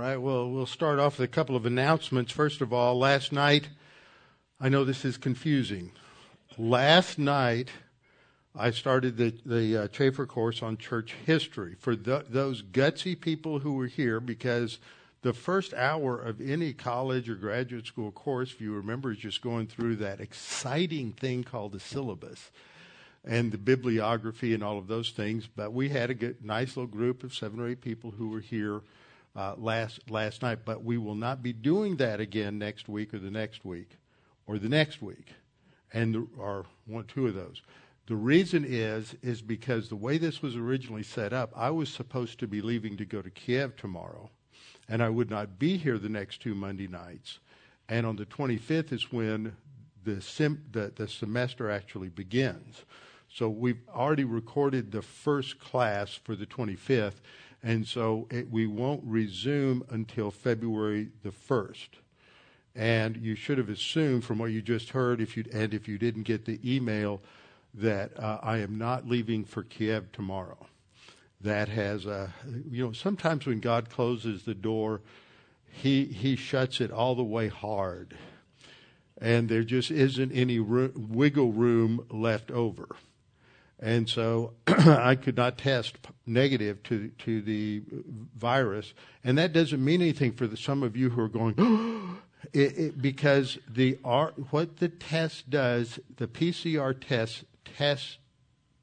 right, well, we'll start off with a couple of announcements. First of all, last night, I know this is confusing. Last night, I started the, the uh, Chafer course on church history for the, those gutsy people who were here because the first hour of any college or graduate school course, if you remember, is just going through that exciting thing called the syllabus and the bibliography and all of those things. But we had a good, nice little group of seven or eight people who were here uh, last last night. But we will not be doing that again next week or the next week or the next week, and the, or one two of those. The reason is is because the way this was originally set up, I was supposed to be leaving to go to Kiev tomorrow, and I would not be here the next two Monday nights. And on the 25th is when the, sim, the, the semester actually begins. So we've already recorded the first class for the 25th, and so it, we won't resume until February the 1st. And you should have assumed from what you just heard, if you and if you didn't get the email, that uh, I am not leaving for Kiev tomorrow. That has a, you know, sometimes when God closes the door, he he shuts it all the way hard, and there just isn't any wiggle room left over. And so I could not test negative to, to the virus. And that doesn't mean anything for the, some of you who are going, it, it, because the R, what the test does, the PCR test tests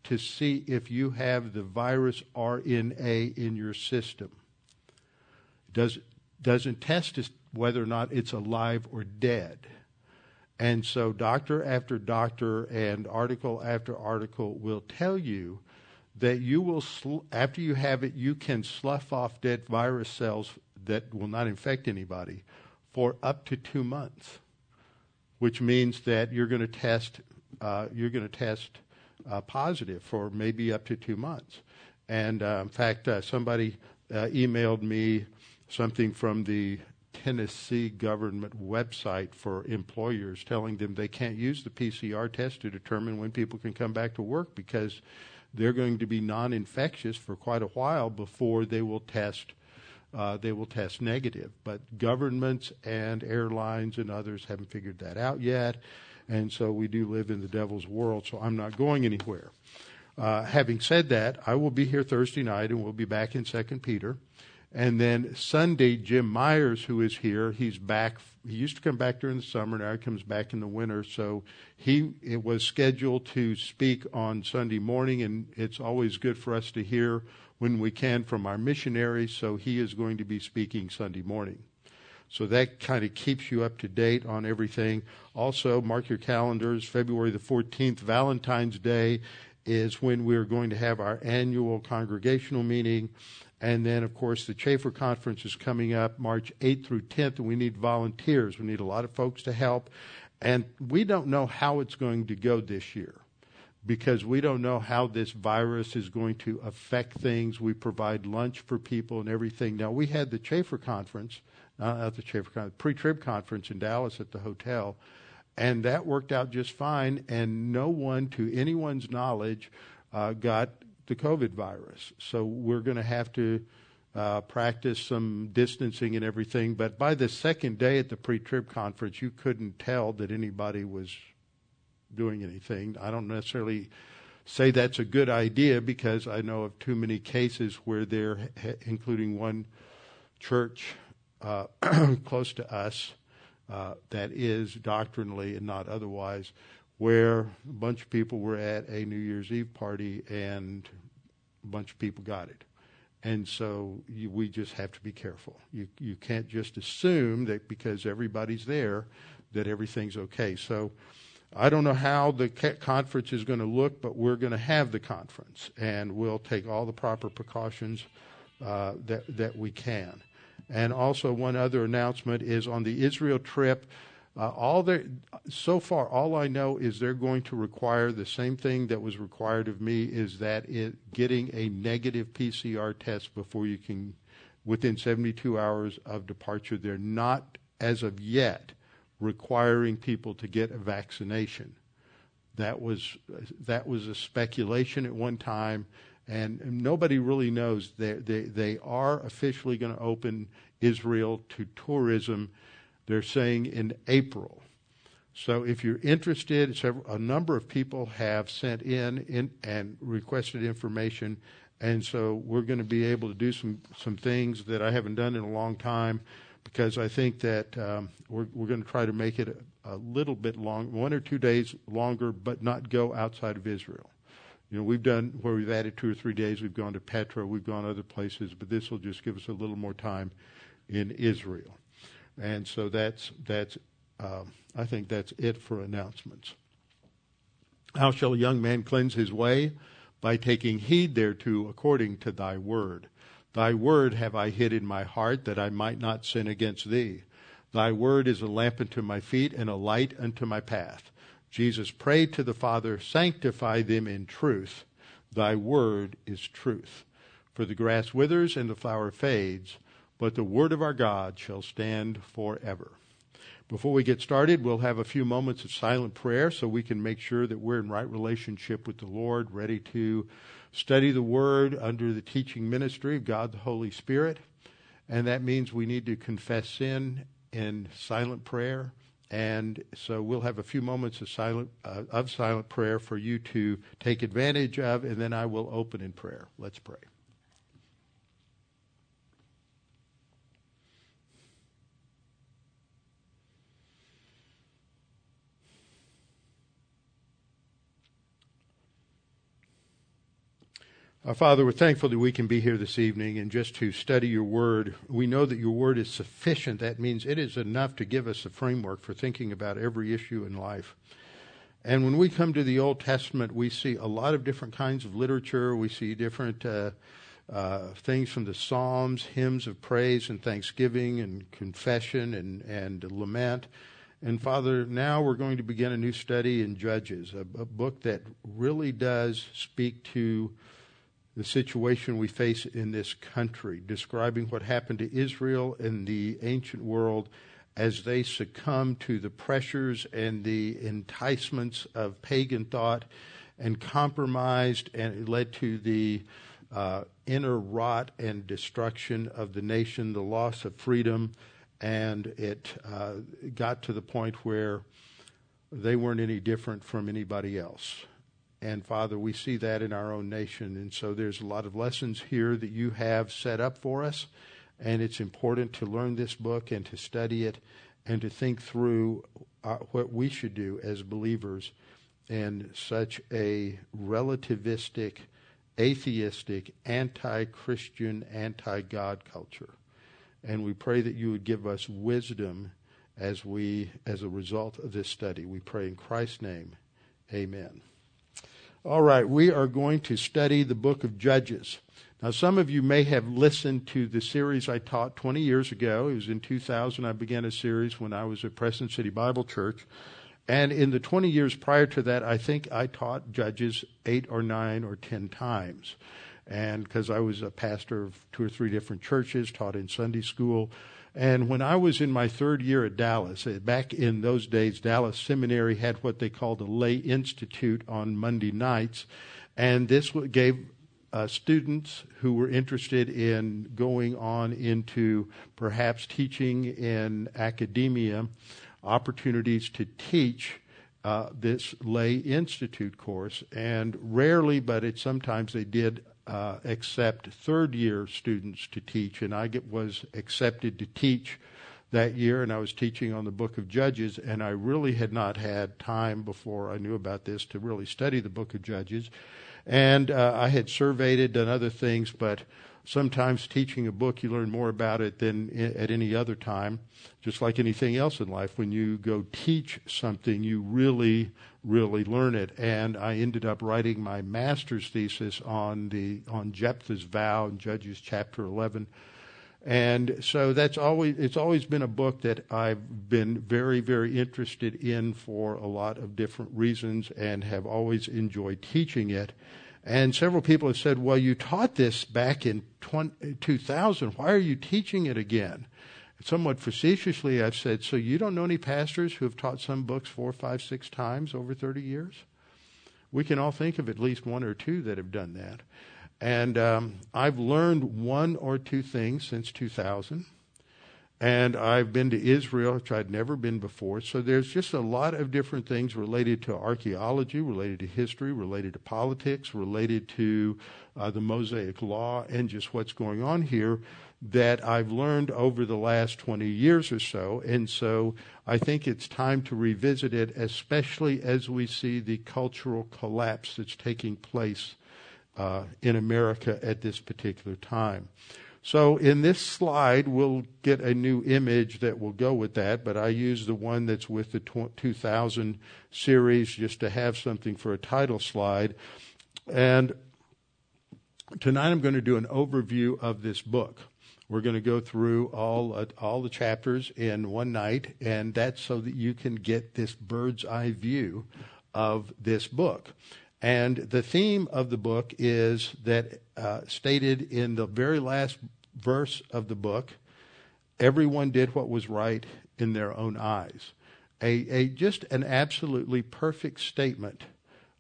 to see if you have the virus RNA in your system. Does, doesn't test whether or not it's alive or dead. And so, doctor after doctor and article after article will tell you that you will, sl- after you have it, you can slough off dead virus cells that will not infect anybody for up to two months, which means that you're going to test, uh, you're going to test uh, positive for maybe up to two months. And uh, in fact, uh, somebody uh, emailed me something from the Tennessee government website for employers telling them they can't use the PCR test to determine when people can come back to work because they're going to be non-infectious for quite a while before they will test uh, they will test negative. But governments and airlines and others haven't figured that out yet, and so we do live in the devil's world. So I'm not going anywhere. Uh, having said that, I will be here Thursday night, and we'll be back in Second Peter. And then Sunday, Jim Myers, who is here, he's back. He used to come back during the summer. Now he comes back in the winter. So he it was scheduled to speak on Sunday morning, and it's always good for us to hear when we can from our missionaries. So he is going to be speaking Sunday morning. So that kind of keeps you up to date on everything. Also, mark your calendars. February the 14th, Valentine's Day, is when we're going to have our annual congregational meeting. And then, of course, the Chafer Conference is coming up March 8th through 10th, and we need volunteers. We need a lot of folks to help. And we don't know how it's going to go this year because we don't know how this virus is going to affect things. We provide lunch for people and everything. Now, we had the Chafer Conference, not the Chafer Conference, pre trib conference in Dallas at the hotel, and that worked out just fine. And no one, to anyone's knowledge, uh, got the COVID virus. So we're going to have to uh, practice some distancing and everything. But by the second day at the pre trib conference, you couldn't tell that anybody was doing anything. I don't necessarily say that's a good idea because I know of too many cases where they're, including one church uh, close to us uh, that is doctrinally and not otherwise where a bunch of people were at a New Year's Eve party and a bunch of people got it. And so you, we just have to be careful. You, you can't just assume that because everybody's there that everything's okay. So I don't know how the conference is going to look, but we're going to have the conference, and we'll take all the proper precautions uh, that that we can. And also, one other announcement is on the Israel trip. Uh, all the so far, all I know is they're going to require the same thing that was required of me is that it getting a negative PCR test before you can, within 72 hours of departure. They're not, as of yet, requiring people to get a vaccination. That was that was a speculation at one time, and nobody really knows. They they, they are officially going to open Israel to tourism. They're saying in April. So if you're interested, several, a number of people have sent in, in and requested information, and so we're going to be able to do some some things that I haven't done in a long time, because I think that um, we're we're going to try to make it a, a little bit long, one or two days longer, but not go outside of Israel. You know, we've done where we've added two or three days. We've gone to Petra, we've gone other places, but this will just give us a little more time in Israel, and so that's that's um, I think that's it for announcements. How shall a young man cleanse his way? By taking heed thereto according to thy word. Thy word have I hid in my heart that I might not sin against thee. Thy word is a lamp unto my feet and a light unto my path. Jesus prayed to the Father, Sanctify them in truth. Thy word is truth. For the grass withers and the flower fades, but the word of our God shall stand forever. Before we get started, we'll have a few moments of silent prayer so we can make sure that we're in right relationship with the Lord, ready to study the Word under the teaching ministry of God the Holy Spirit. And that means we need to confess sin in silent prayer. And so we'll have a few moments of silent, uh, of silent prayer for you to take advantage of, and then I will open in prayer. Let's pray. Our Father, we're thankful that we can be here this evening and just to study your word. We know that your word is sufficient. That means it is enough to give us a framework for thinking about every issue in life. And when we come to the Old Testament, we see a lot of different kinds of literature. We see different uh, uh, things from the Psalms, hymns of praise and thanksgiving and confession and, and lament. And Father, now we're going to begin a new study in Judges, a, a book that really does speak to the situation we face in this country, describing what happened to Israel in the ancient world as they succumbed to the pressures and the enticements of pagan thought and compromised, and it led to the uh, inner rot and destruction of the nation, the loss of freedom, and it uh, got to the point where they weren't any different from anybody else. And Father, we see that in our own nation. And so there's a lot of lessons here that you have set up for us. And it's important to learn this book and to study it and to think through uh, what we should do as believers in such a relativistic, atheistic, anti Christian, anti God culture. And we pray that you would give us wisdom as we as a result of this study. We pray in Christ's name. Amen. All right, we are going to study the book of Judges. Now, some of you may have listened to the series I taught 20 years ago. It was in 2000. I began a series when I was at Preston City Bible Church. And in the 20 years prior to that, I think I taught Judges eight or nine or 10 times. And because I was a pastor of two or three different churches, taught in Sunday school, and when I was in my third year at Dallas, uh, back in those days, Dallas Seminary had what they called a lay institute on Monday nights. And this gave uh, students who were interested in going on into perhaps teaching in academia opportunities to teach uh, this lay institute course. And rarely, but it sometimes they did uh, accept third year students to teach, and I get, was accepted to teach that year, and I was teaching on the book of Judges, and I really had not had time before I knew about this to really study the book of Judges. And uh, I had surveyed it, done other things, but sometimes teaching a book, you learn more about it than at any other time. Just like anything else in life, when you go teach something, you really, really learn it. And I ended up writing my master's thesis on the on Jephthah's vow in Judges chapter 11. And so that's always it's always been a book that I've been very very interested in for a lot of different reasons and have always enjoyed teaching it. And several people have said, well, you taught this back in 20, 2000. Why are you teaching it again? Somewhat facetiously, I've said, so you don't know any pastors who have taught some books four, five, six times over 30 years? We can all think of at least one or two that have done that. And um, I've learned one or two things since 2000. And I've been to Israel, which I'd never been before. So there's just a lot of different things related to archaeology, related to history, related to politics, related to uh, the Mosaic Law, and just what's going on here that I've learned over the last 20 years or so. And so I think it's time to revisit it, especially as we see the cultural collapse that's taking place uh, in America at this particular time. So in this slide, we'll get a new image that will go with that, but I use the one that's with the 2000 series just to have something for a title slide. And tonight I'm going to do an overview of this book. We're going to go through all uh, all the chapters in one night, and that's so that you can get this bird's eye view of this book. And the theme of the book is that uh, stated in the very last verse of the book everyone did what was right in their own eyes. A, a just an absolutely perfect statement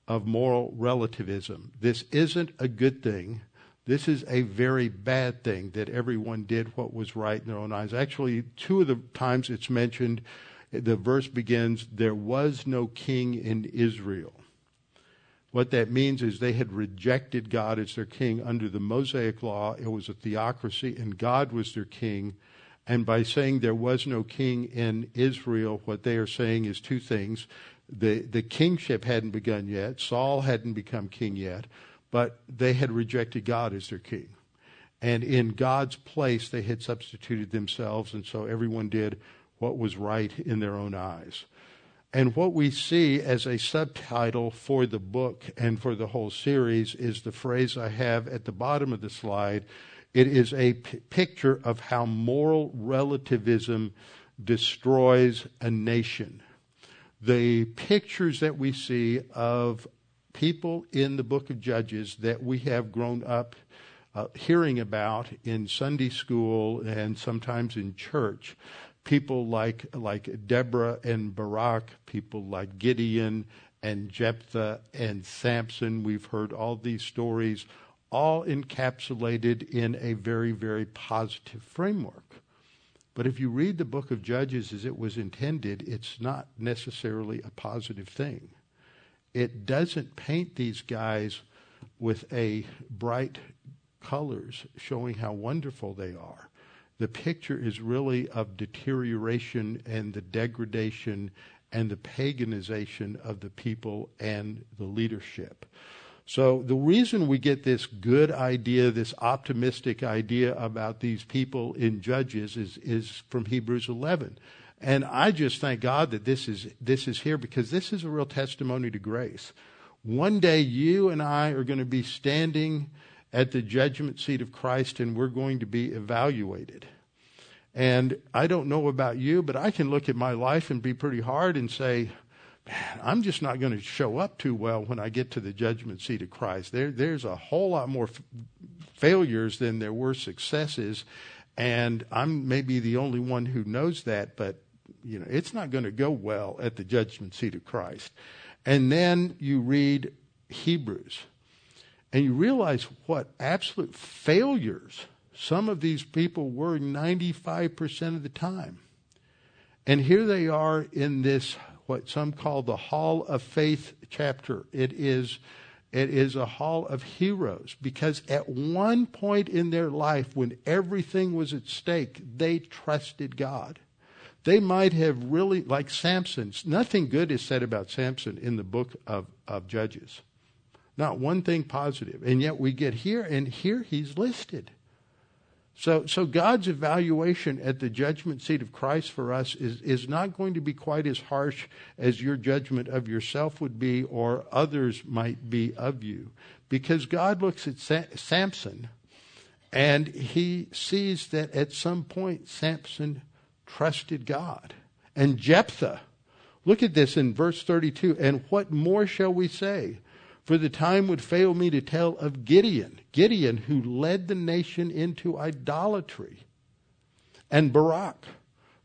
of moral relativism. This isn't a good thing. This is a very bad thing that everyone did what was right in their own eyes. Actually, two of the times it's mentioned, the verse begins, There was no king in Israel. What that means is they had rejected God as their king under the Mosaic law. It was a theocracy, and God was their king. And by saying there was no king in Israel, what they are saying is two things. The, the kingship hadn't begun yet, Saul hadn't become king yet, but they had rejected God as their king. And in God's place, they had substituted themselves, and so everyone did what was right in their own eyes. And what we see as a subtitle for the book and for the whole series is the phrase I have at the bottom of the slide. It is a p- picture of how moral relativism destroys a nation. The pictures that we see of people in the book of Judges that we have grown up uh, hearing about in Sunday school and sometimes in church people like like Deborah and Barak, people like Gideon and Jephthah and Samson. We've heard all these stories, all encapsulated in a very, very positive framework. But if you read the book of Judges as it was intended, it's not necessarily a positive thing. It doesn't paint these guys with a bright colors showing how wonderful they are the picture is really of deterioration and the degradation and the paganization of the people and the leadership. So the reason we get this good idea, this optimistic idea about these people in Judges is, is from Hebrews 11. And I just thank God that this is, this is here because this is a real testimony to grace. One day you and I are going to be standing at the judgment seat of Christ and we're going to be evaluated. And I don't know about you, but I can look at my life and be pretty hard and say, I'm just not going to show up too well when I get to the judgment seat of Christ. There, there's a whole lot more f- failures than there were successes. And I'm maybe the only one who knows that, but you know, it's not going to go well at the judgment seat of Christ. And then you read Hebrews and you realize what absolute failures some of these people were 95% of the time. And here they are in this, what some call the Hall of Faith chapter. It is, it is a hall of heroes because at one point in their life, when everything was at stake, they trusted God. They might have really, like Samson, nothing good is said about Samson in the book of, of Judges. Not one thing positive. And yet we get here, and here he's listed. So, so God's evaluation at the judgment seat of Christ for us is, is not going to be quite as harsh as your judgment of yourself would be or others might be of you. Because God looks at Sa- Samson and he sees that at some point Samson trusted God. And Jephthah, look at this in verse 32. And what more shall we say? For the time would fail me to tell of Gideon, Gideon who led the nation into idolatry, and Barak,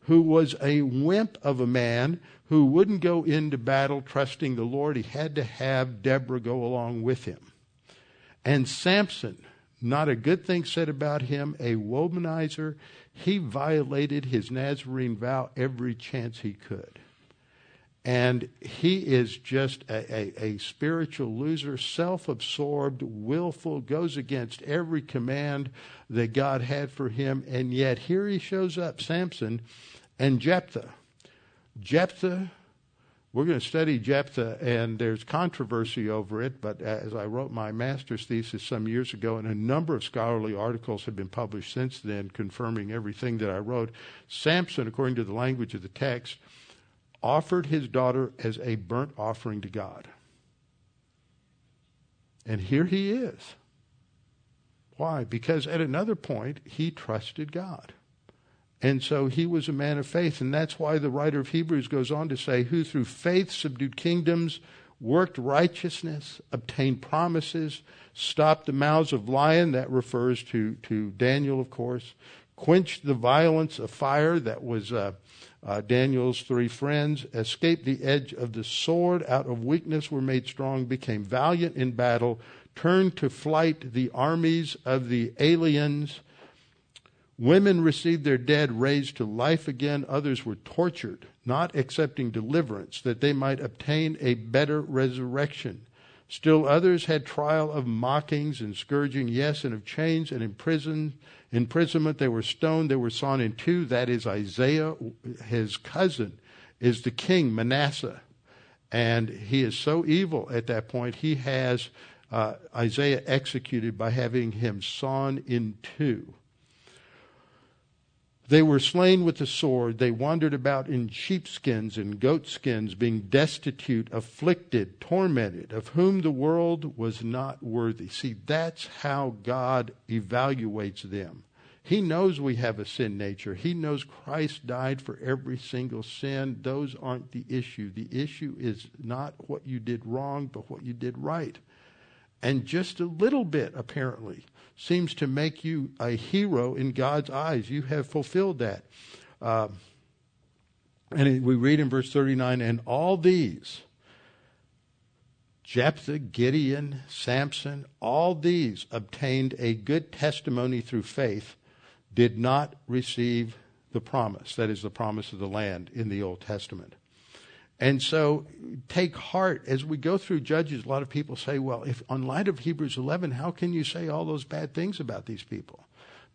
who was a wimp of a man who wouldn't go into battle trusting the Lord. He had to have Deborah go along with him. And Samson, Not a good thing said about him, a womanizer. He violated his Nazarene vow every chance he could. And he is just a, a, a spiritual loser, self absorbed, willful, goes against every command that God had for him. And yet here he shows up, Samson and Jephthah. Jephthah, we're going to study Jephthah, and there's controversy over it, but as I wrote my master's thesis some years ago, and a number of scholarly articles have been published since then confirming everything that I wrote, Samson, according to the language of the text, offered his daughter as a burnt offering to God. And here he is. Why? Because at another point, he trusted God. And so he was a man of faith. And that's why the writer of Hebrews goes on to say, who through faith subdued kingdoms, worked righteousness, obtained promises, stopped the mouths of lion, that refers to, to Daniel, of course, quenched the violence of fire, that was uh, uh, Daniel's three friends, escaped the edge of the sword, out of weakness were made strong, became valiant in battle, turned to flight the armies of the aliens. Women received their dead raised to life again. Others were tortured, not accepting deliverance, that they might obtain a better resurrection. Still others had trial of mockings and scourging, yes, and of chains and imprisonment imprisonment. They were stoned. They were sawn in two. That is Isaiah, his cousin, is the king, Manasseh. And he is so evil at that point, he has uh, Isaiah executed by having him sawn in two. They were slain with the sword. They wandered about in sheepskins and goatskins, being destitute, afflicted, tormented, of whom the world was not worthy. See, that's how God evaluates them. He knows we have a sin nature. He knows Christ died for every single sin. Those aren't the issue. The issue is not what you did wrong, but what you did right. And just a little bit, apparently, seems to make you a hero in God's eyes. You have fulfilled that. Uh, and we read in verse 39 and all these, Jephthah, Gideon, Samson, all these obtained a good testimony through faith, did not receive the promise. That is the promise of the land in the Old Testament. And so take heart as we go through Judges. A lot of people say, well, if on light of Hebrews 11, how can you say all those bad things about these people?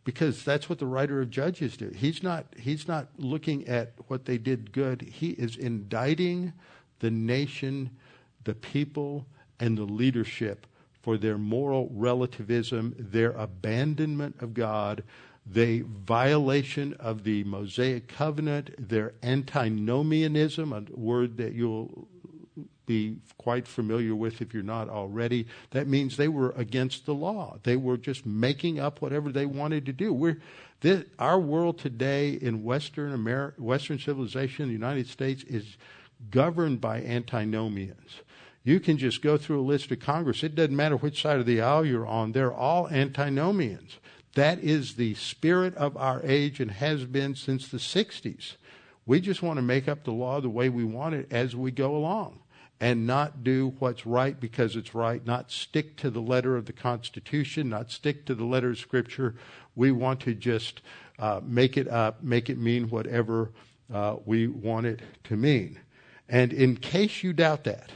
Because that's what the writer of Judges did. He's not, he's not looking at what they did good. He is indicting the nation, the people, and the leadership for their moral relativism, their abandonment of God, the violation of the Mosaic covenant, their antinomianism, a word that you'll be quite familiar with if you're not already. That means they were against the law. They were just making up whatever they wanted to do. We're, this, our world today in Western America, Western civilization, the United States, is governed by antinomians. You can just go through a list of Congress. It doesn't matter which side of the aisle you're on. They're all antinomians. That is the spirit of our age and has been since the 60s. We just want to make up the law the way we want it as we go along and not do what's right because it's right, not stick to the letter of the Constitution, not stick to the letter of Scripture. We want to just uh, make it up, make it mean whatever uh, we want it to mean. And in case you doubt that,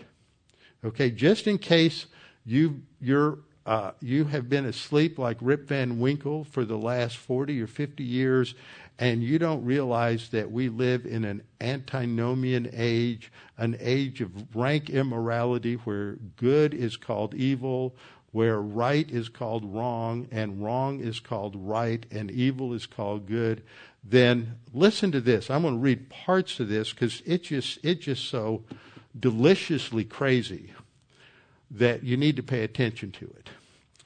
okay, just in case you you're uh, you have been asleep like Rip Van Winkle for the last 40 or 50 years, and you don't realize that we live in an antinomian age, an age of rank immorality where good is called evil, where right is called wrong, and wrong is called right, and evil is called good, then listen to this. I'm going to read parts of this because it's just, it's just so deliciously crazy that you need to pay attention to it.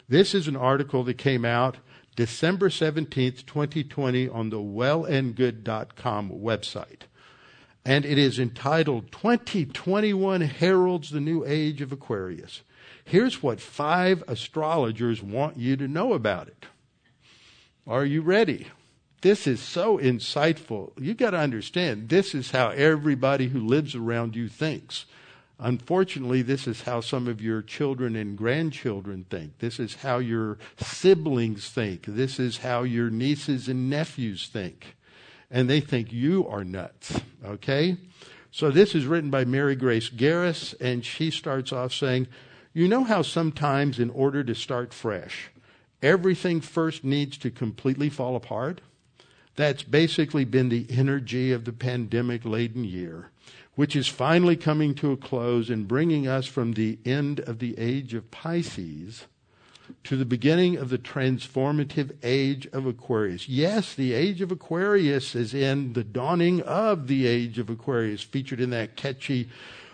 This is an article that came out December 17th, 2020 on the wellandgood.com website. And it is entitled 2021 Heralds the New Age of Aquarius. Here's what five astrologers want you to know about it. Are you ready? This is so insightful. You got to understand, this is how everybody who lives around you thinks. Unfortunately, this is how some of your children and grandchildren think. This is how your siblings think. This is how your nieces and nephews think. And they think you are nuts. Okay? So this is written by Mary Grace Garis, and she starts off saying, You know how sometimes, in order to start fresh, everything first needs to completely fall apart? That's basically been the energy of the pandemic laden year which is finally coming to a close and bringing us from the end of the age of Pisces to the beginning of the transformative age of Aquarius. Yes, the age of Aquarius is in the dawning of the age of Aquarius, featured in that catchy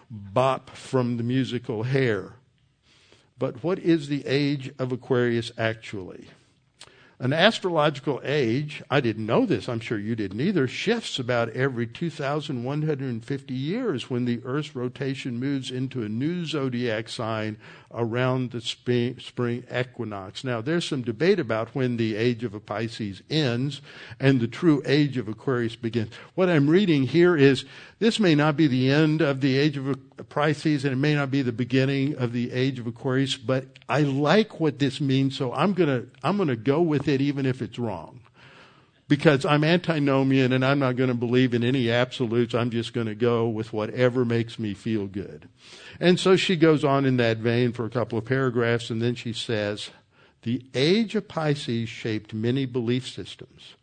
bop from the musical Hair. But what is the age of Aquarius actually? An astrological age, I didn't know this, I'm sure you didn't either, shifts about every 2,150 years when the Earth's rotation moves into a new zodiac sign around the spring, spring equinox. Now, there's some debate about when the age of a Pisces ends and the true age of Aquarius begins. What I'm reading here is this may not be the end of the age of Pisces and it may not be the beginning of the age of Aquarius, but I like what this means, so I'm gonna, I'm gonna go with it even if it's wrong. Because I'm antinomian and I'm not going to believe in any absolutes. I'm just going to go with whatever makes me feel good. And so she goes on in that vein for a couple of paragraphs and then she says, the age of Pisces shaped many belief systems.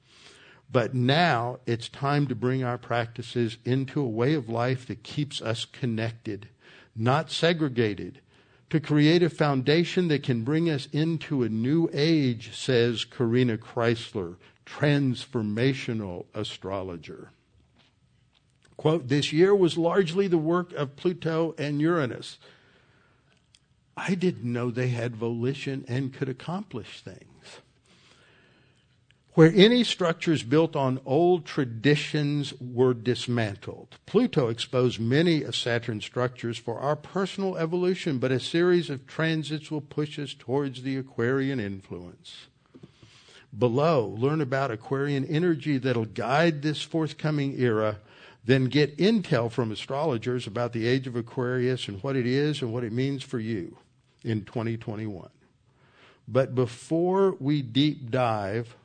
But now it's time to bring our practices into a way of life that keeps us connected, not segregated, to create a foundation that can bring us into a new age, says Karina Chrysler, transformational astrologer. Quote, this year was largely the work of Pluto and Uranus. I didn't know they had volition and could accomplish things where any structures built on old traditions were dismantled. Pluto exposed many of Saturn's structures for our personal evolution, but a series of transits will push us towards the Aquarian influence. Below, learn about Aquarian energy that'll guide this forthcoming era, then get intel from astrologers about the age of Aquarius and what it is and what it means for you in 2021. But before we deep dive,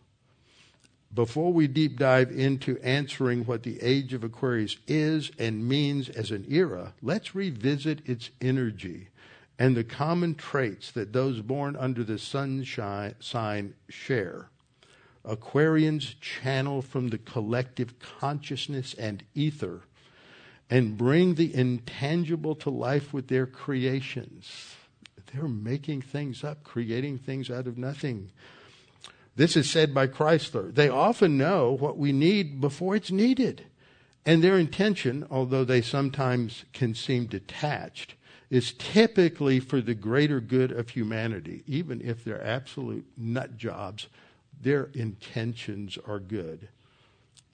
before we deep dive into answering what the age of Aquarius is and means as an era, let's revisit its energy and the common traits that those born under the sunshine sign share. Aquarians channel from the collective consciousness and ether and bring the intangible to life with their creations. They're making things up, creating things out of nothing. This is said by Chrysler. They often know what we need before it's needed. And their intention, although they sometimes can seem detached, is typically for the greater good of humanity. Even if they're absolute nut jobs, their intentions are good.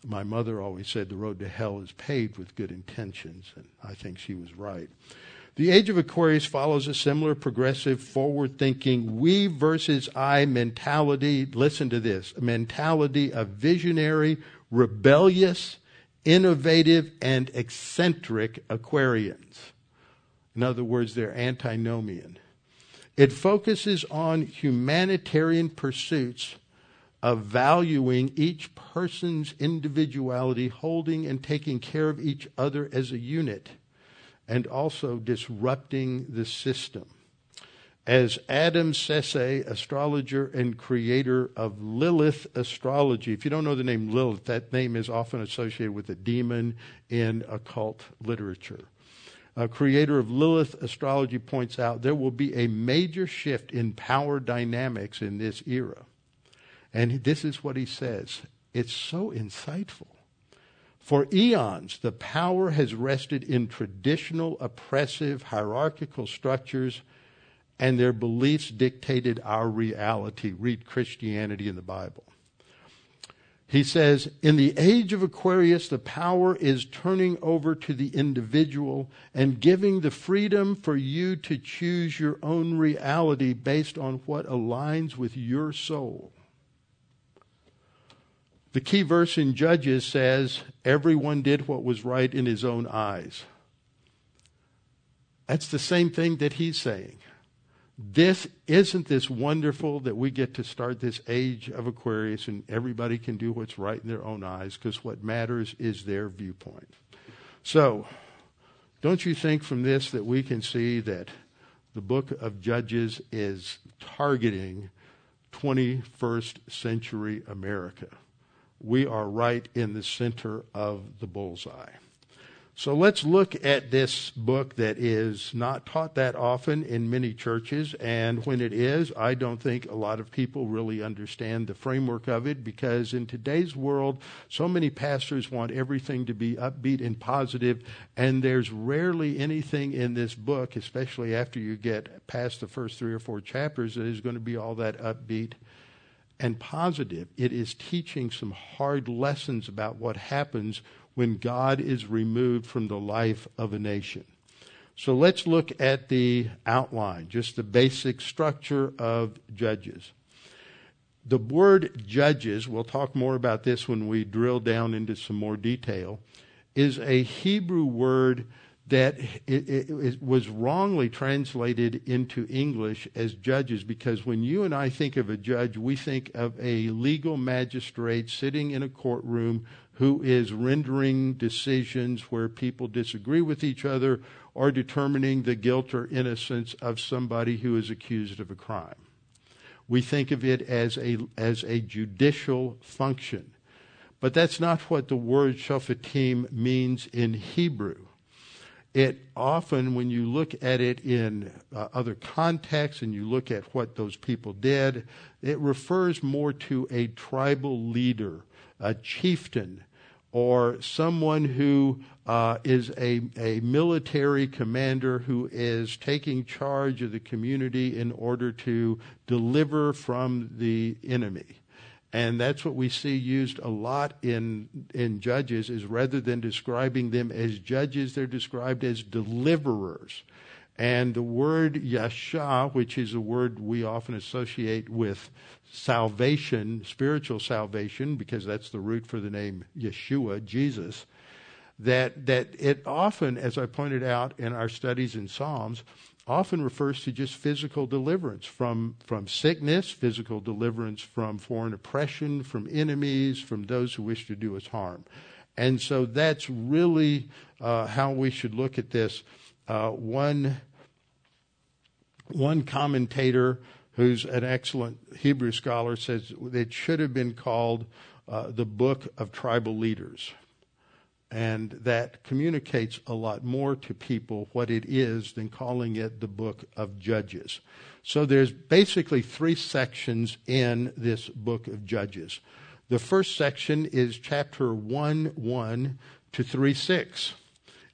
My mother always said the road to hell is paved with good intentions, and I think she was right. The age of Aquarius follows a similar progressive, forward thinking, we versus I mentality. Listen to this a mentality of visionary, rebellious, innovative, and eccentric Aquarians. In other words, they're antinomian. It focuses on humanitarian pursuits of valuing each person's individuality, holding and taking care of each other as a unit and also disrupting the system. As Adam Sese, astrologer and creator of Lilith astrology, if you don't know the name Lilith, that name is often associated with a demon in occult literature. A creator of Lilith astrology points out there will be a major shift in power dynamics in this era. And this is what he says. It's so insightful. For eons, the power has rested in traditional, oppressive, hierarchical structures, and their beliefs dictated our reality. Read Christianity in the Bible. He says, in the age of Aquarius, the power is turning over to the individual and giving the freedom for you to choose your own reality based on what aligns with your soul. The key verse in Judges says, Everyone did what was right in his own eyes. That's the same thing that he's saying. This isn't this wonderful that we get to start this age of Aquarius and everybody can do what's right in their own eyes because what matters is their viewpoint. So, don't you think from this that we can see that the book of Judges is targeting 21st century America? We are right in the center of the bullseye. So let's look at this book that is not taught that often in many churches. And when it is, I don't think a lot of people really understand the framework of it because in today's world, so many pastors want everything to be upbeat and positive, and there's rarely anything in this book, especially after you get past the first three or four chapters, that is going to be all that upbeat and positive. It is teaching some hard lessons about what happens when God is removed from the life of a nation. So let's look at the outline, just the basic structure of Judges. The word judges, we'll talk more about this when we drill down into some more detail, is a Hebrew word that it, it, it, was wrongly translated into English as judges because when you and I think of a judge, we think of a legal magistrate sitting in a courtroom who is rendering decisions where people disagree with each other or determining the guilt or innocence of somebody who is accused of a crime. We think of it as a, as a judicial function. But that's not what the word shofetim means in Hebrew. It often, when you look at it in uh, other contexts and you look at what those people did, it refers more to a tribal leader, a chieftain, or someone who uh, is a, a military commander who is taking charge of the community in order to deliver from the enemy. And that's what we see used a lot in, in judges is rather than describing them as judges, they're described as deliverers. And the word yasha, which is a word we often associate with salvation, spiritual salvation, because that's the root for the name Yeshua, Jesus, that, that it often, as I pointed out in our studies in Psalms, often refers to just physical deliverance from, from sickness, physical deliverance from foreign oppression, from enemies, from those who wish to do us harm. And so that's really uh, how we should look at this. Uh, one, one commentator who's an excellent Hebrew scholar, says it should have been called uh, the Book of Tribal Leaders. And that communicates a lot more to people what it is than calling it the Book of Judges. So there's basically three sections in this book of Judges. The first section is chapter 1 1 to 3 6.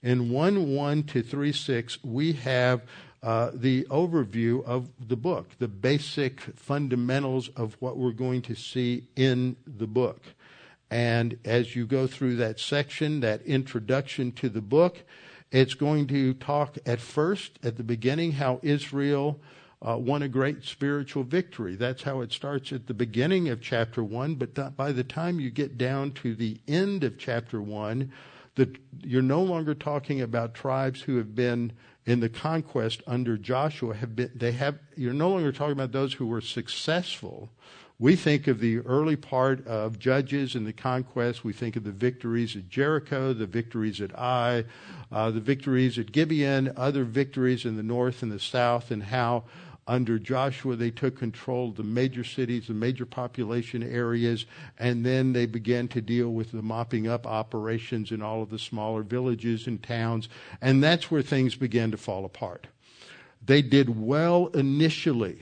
In 1 1 to 3 6, we have uh, the overview of the book, the basic fundamentals of what we're going to see in the book. And as you go through that section, that introduction to the book, it's going to talk at first, at the beginning, how Israel uh, won a great spiritual victory. That's how it starts at the beginning of chapter 1. But by the time you get down to the end of chapter 1, the, you're no longer talking about tribes who have been in the conquest under Joshua have been, they have, you're no longer talking about those who were successful. We think of the early part of Judges and the conquest. We think of the victories at Jericho, the victories at Ai, uh, the victories at Gibeon, other victories in the north and the south, and how under Joshua, they took control of the major cities, the major population areas, and then they began to deal with the mopping up operations in all of the smaller villages and towns. And that's where things began to fall apart. They did well initially,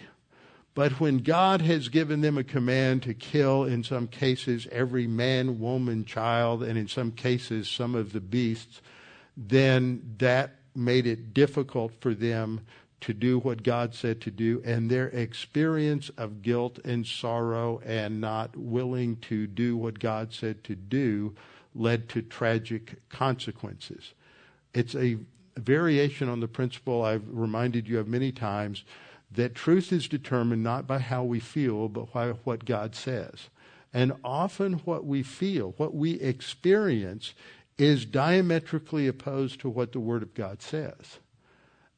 but when God has given them a command to kill, in some cases, every man, woman, child, and in some cases, some of the beasts, then that made it difficult for them to do what God said to do, and their experience of guilt and sorrow and not willing to do what God said to do led to tragic consequences. It's a variation on the principle I've reminded you of many times that truth is determined not by how we feel, but by what God says. And often what we feel, what we experience, is diametrically opposed to what the Word of God says.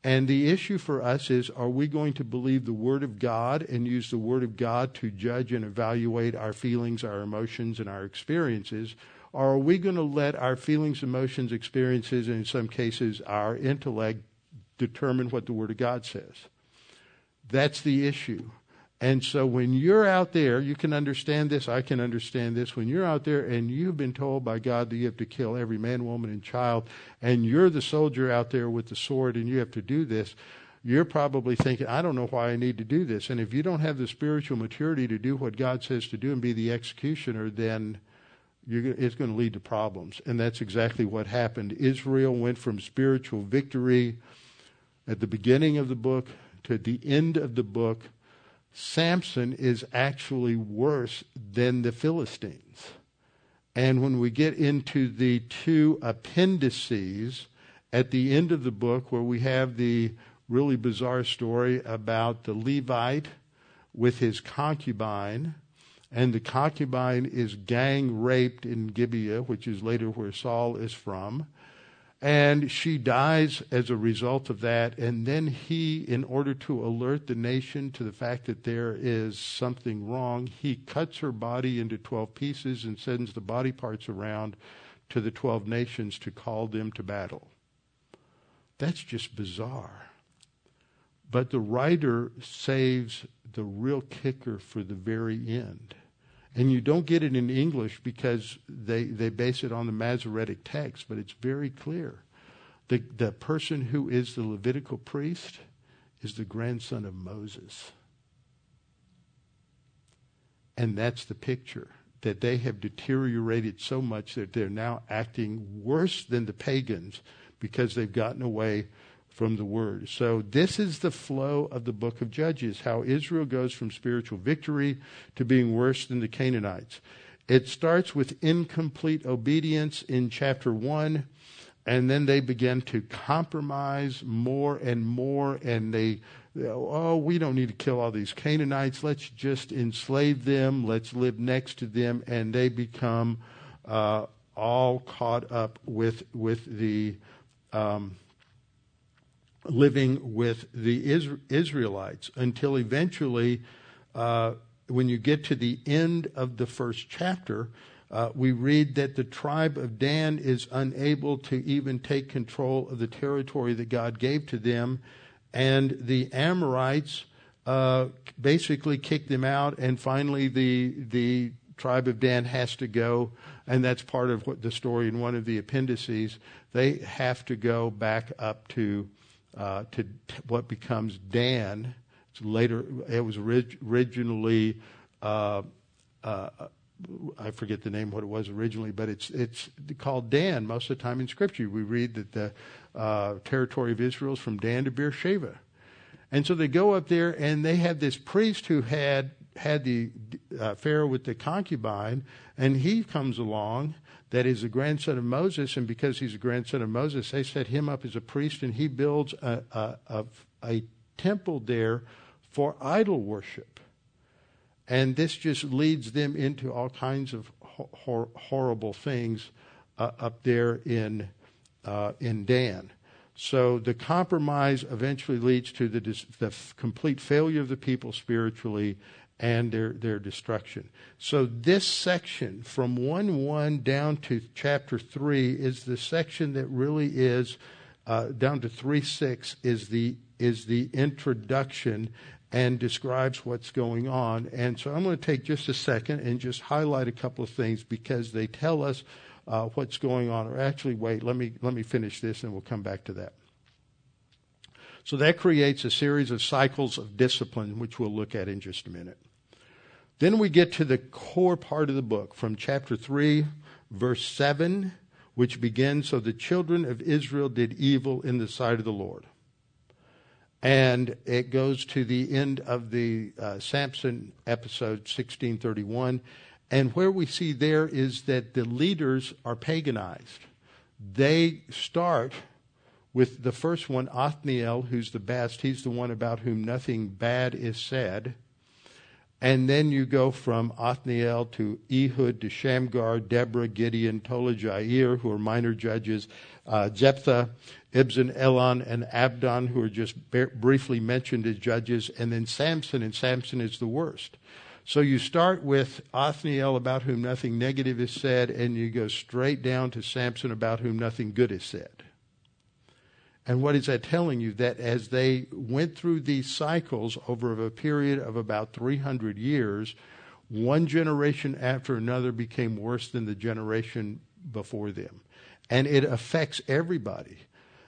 And the issue for us is are we going to believe the Word of God and use the Word of God to judge and evaluate our feelings, our emotions, and our experiences? Or are we going to let our feelings, emotions, experiences, and in some cases our intellect determine what the Word of God says? That's the issue. And so when you're out there, you can understand this, I can understand this. When you're out there and you've been told by God that you have to kill every man, woman, and child, and you're the soldier out there with the sword and you have to do this, you're probably thinking, I don't know why I need to do this. And if you don't have the spiritual maturity to do what God says to do and be the executioner, then it's going to lead to problems. And that's exactly what happened. Israel went from spiritual victory at the beginning of the book to the end of the book Samson is actually worse than the Philistines. And when we get into the two appendices at the end of the book, where we have the really bizarre story about the Levite with his concubine, and the concubine is gang raped in Gibeah, which is later where Saul is from. And she dies as a result of that. And then he, in order to alert the nation to the fact that there is something wrong, he cuts her body into 12 pieces and sends the body parts around to the 12 nations to call them to battle. That's just bizarre. But the writer saves the real kicker for the very end. And you don't get it in English because they, they base it on the Masoretic text, but it's very clear. The, the person who is the Levitical priest is the grandson of Moses. And that's the picture that they have deteriorated so much that they're now acting worse than the pagans because they've gotten away from the word. So this is the flow of the book of Judges, how Israel goes from spiritual victory to being worse than the Canaanites. It starts with incomplete obedience in chapter 1 and then they begin to compromise more and more and they oh we don't need to kill all these canaanites let's just enslave them let's live next to them and they become uh, all caught up with with the um, living with the Israelites until eventually, uh, when you get to the end of the first chapter, uh, we read that the tribe of Dan is unable to even take control of the territory that God gave to them, and the Amorites uh, basically kick them out, and finally the the tribe of Dan has to go, and that's part of what the story in one of the appendices. They have to go back up to uh, to what becomes Dan. It's later, it was orig- originally, uh, uh, I forget the name what it was originally, but it's it's called Dan. Most of the time in Scripture, we read that the uh, territory of Israel is from Dan to Beersheba, and so they go up there, and they have this priest who had had the uh, affair with the concubine, and he comes along that is a grandson of Moses, and because he's a grandson of Moses, they set him up as a priest, and he builds a, a, a, a temple there for idol worship. And this just leads them into all kinds of hor- horrible things uh, up there in, uh, in Dan. So the compromise eventually leads to the, the complete failure of the people spiritually and their, their destruction. So this section from 1 1 down to chapter 3 is the section that really is, uh, down to 3 6 is the, is the introduction and describes what's going on. And so I'm going to take just a second and just highlight a couple of things because they tell us uh, what's going on. Or actually, wait, let me, let me finish this and we'll come back to that. So that creates a series of cycles of discipline, which we'll look at in just a minute. Then we get to the core part of the book from chapter 3, verse 7, which begins So the children of Israel did evil in the sight of the Lord. And it goes to the end of the uh, Samson episode 1631. And where we see there is that the leaders are paganized. They start with the first one, Othniel, who's the best. He's the one about whom nothing bad is said. And then you go from Othniel to Ehud to Shamgar, Deborah, Gideon, Tola, Jair, who are minor judges, uh, Jephthah, Ibzan, Elon, and Abdon, who are just briefly mentioned as judges, and then Samson, and Samson is the worst. So you start with Othniel, about whom nothing negative is said, and you go straight down to Samson, about whom nothing good is said. And what is that telling you? That as they went through these cycles over a period of about 300 years, one generation after another became worse than the generation before them. And it affects everybody.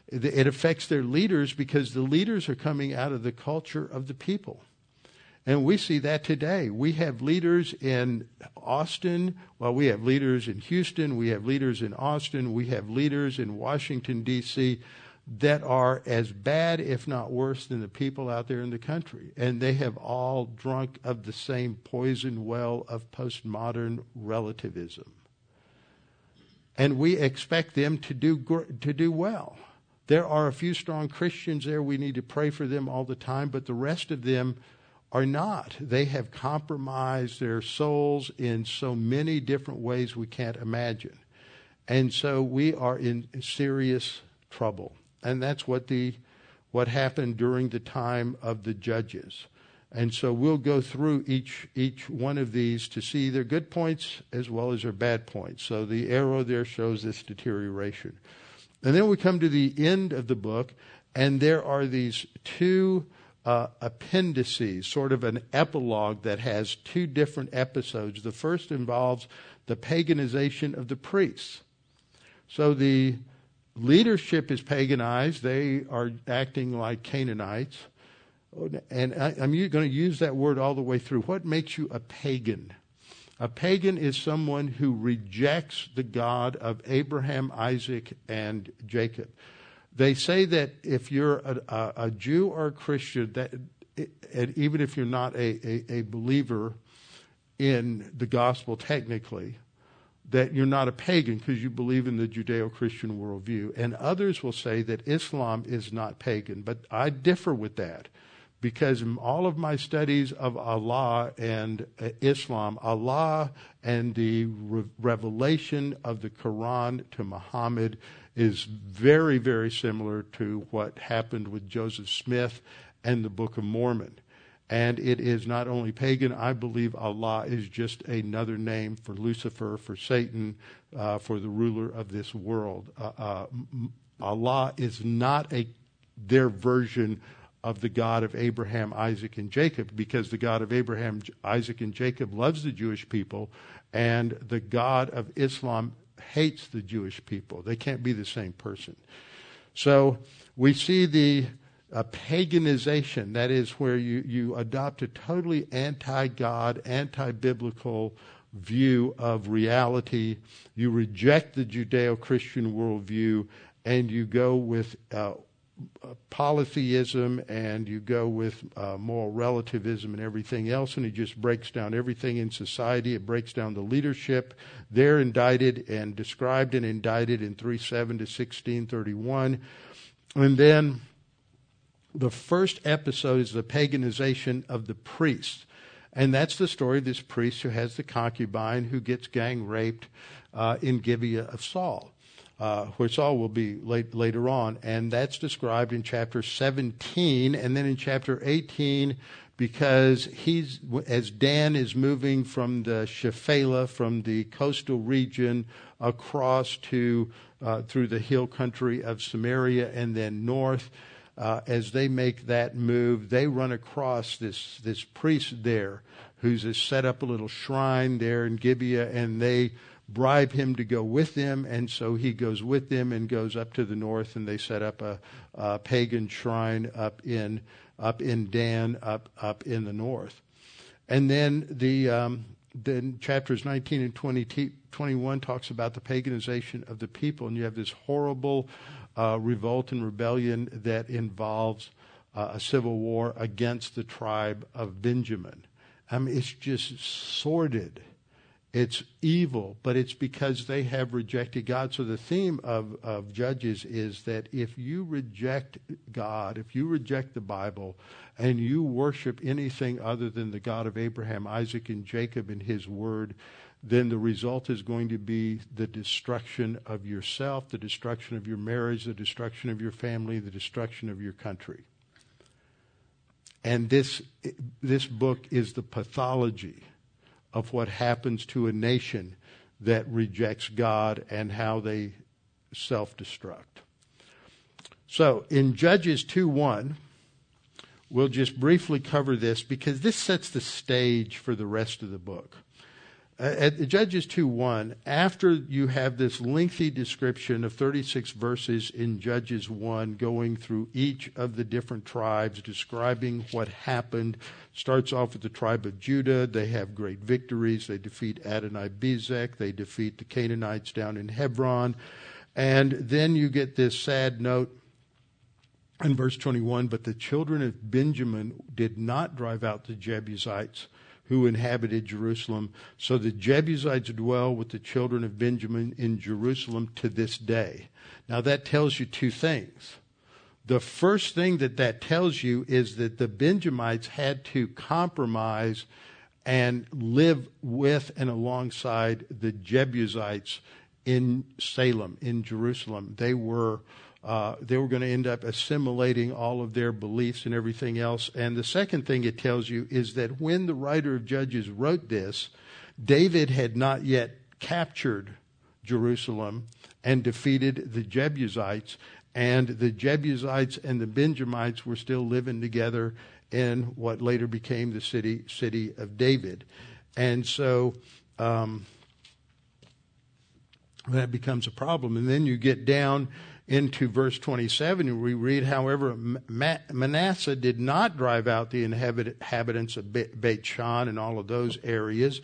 It affects their leaders because the leaders are coming out of the culture of the people. And we see that today. We have leaders in Austin. Well, we have leaders in Houston. We have leaders in Austin. We have leaders in Washington, D.C that are as bad, if not worse, than the people out there in the country. And they have all drunk of the same poison well of postmodern relativism. And we expect them to do, to do well. There are a few strong Christians there. We need to pray for them all the time, but the rest of them are not. They have compromised their souls in so many different ways we can't imagine. And so we are in serious trouble. And that's what the what happened during the time of the judges. And so we'll go through each each one of these to see their good points as well as their bad points. So the arrow there shows this deterioration. And then we come to the end of the book, and there are these two uh, appendices, sort of an epilogue that has two different episodes. The first involves the paganization of the priests. So the leadership is paganized. They are acting like Canaanites. And I, am going to use that word all the way through. What makes you a pagan? A pagan is someone who rejects the God of Abraham, Isaac, and Jacob. They say that if you're a, a, a Jew or a Christian, that and even if you're not a, a, a believer in the gospel technically, that you're not a pagan because you believe in the Judeo Christian worldview. And others will say that Islam is not pagan. But I differ with that because in all of my studies of Allah and uh, Islam, Allah and the re- revelation of the Quran to Muhammad is very, very similar to what happened with Joseph Smith and the Book of Mormon. And it is not only pagan, I believe Allah is just another name for Lucifer, for Satan, uh, for the ruler of this world. Uh, uh, Allah is not a, their version of the God of Abraham, Isaac, and Jacob, because the God of Abraham, Isaac, and Jacob loves the Jewish people, and the God of Islam hates the Jewish people. They can't be the same person. So we see the a paganization, that is, where you, you adopt a totally anti God, anti biblical view of reality. You reject the Judeo Christian worldview and you go with uh, polytheism and you go with uh, moral relativism and everything else, and it just breaks down everything in society. It breaks down the leadership. They're indicted and described and indicted in 37 to 1631. And then the first episode is the paganization of the priest. And that's the story of this priest who has the concubine who gets gang raped uh, in Gibeah of Saul, uh, where Saul will be late, later on. And that's described in chapter 17. And then in chapter 18, because he's, as Dan is moving from the Shephelah, from the coastal region, across to, uh, through the hill country of Samaria and then north, uh, as they make that move, they run across this this priest there who's set up a little shrine there in Gibeah, and they bribe him to go with them, and so he goes with them and goes up to the north, and they set up a, a pagan shrine up in up in Dan, up up in the north, and then the um, then chapters 19 and 20, 21 talks about the paganization of the people, and you have this horrible uh, revolt and rebellion that involves uh, a civil war against the tribe of Benjamin. I mean, it's just sordid. It's evil, but it's because they have rejected God. So the theme of, of Judges is that if you reject God, if you reject the Bible, and you worship anything other than the God of Abraham, Isaac, and Jacob and his word, then the result is going to be the destruction of yourself, the destruction of your marriage, the destruction of your family, the destruction of your country. And this, this book is the pathology of what happens to a nation that rejects God and how they self destruct. So in Judges 2 1, we'll just briefly cover this because this sets the stage for the rest of the book. Uh, at Judges 2 1, after you have this lengthy description of 36 verses in Judges 1, going through each of the different tribes, describing what happened, starts off with the tribe of Judah. They have great victories. They defeat Adonai Bezek. They defeat the Canaanites down in Hebron. And then you get this sad note in verse 21 But the children of Benjamin did not drive out the Jebusites who inhabited Jerusalem. So the Jebusites dwell with the children of Benjamin in Jerusalem to this day. Now that tells you two things. The first thing that that tells you is that the Benjamites had to compromise and live with and alongside the Jebusites in Salem, in Jerusalem. They were uh, they were going to end up assimilating all of their beliefs and everything else. And the second thing it tells you is that when the writer of Judges wrote this, David had not yet captured Jerusalem and defeated the Jebusites, and the Jebusites and the Benjamites were still living together in what later became the city city of David, and so um, that becomes a problem. And then you get down into verse 27, we read, however, Manasseh did not drive out the inhabitants of Beit Shan and all of those areas.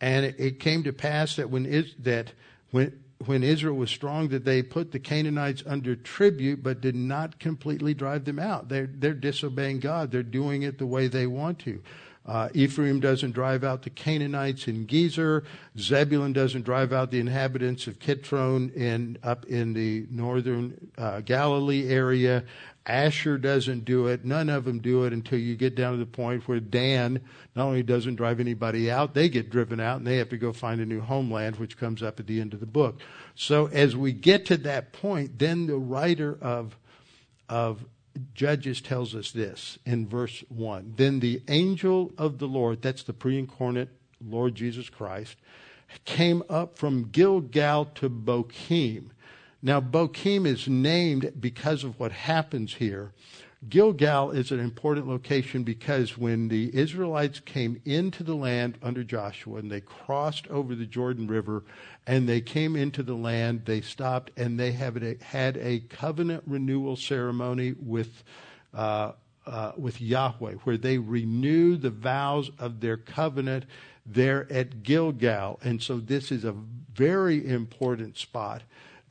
And it came to pass that when, that when, when Israel was strong, that they put the Canaanites under tribute, but did not completely drive them out. They're, they're disobeying God. They're doing it the way they want to. Uh, Ephraim doesn't drive out the Canaanites in Gezer. Zebulun doesn't drive out the inhabitants of Kitron in, up in the northern uh, Galilee area. Asher doesn't do it. None of them do it until you get down to the point where Dan not only doesn't drive anybody out, they get driven out and they have to go find a new homeland, which comes up at the end of the book. So as we get to that point, then the writer of of Judges tells us this in verse 1. Then the angel of the Lord, that's the pre incarnate Lord Jesus Christ, came up from Gilgal to Bochim. Now, Bochim is named because of what happens here. Gilgal is an important location because when the Israelites came into the land under Joshua and they crossed over the Jordan River and they came into the land, they stopped and they a, had a covenant renewal ceremony with uh, uh, with Yahweh, where they renew the vows of their covenant there at Gilgal, and so this is a very important spot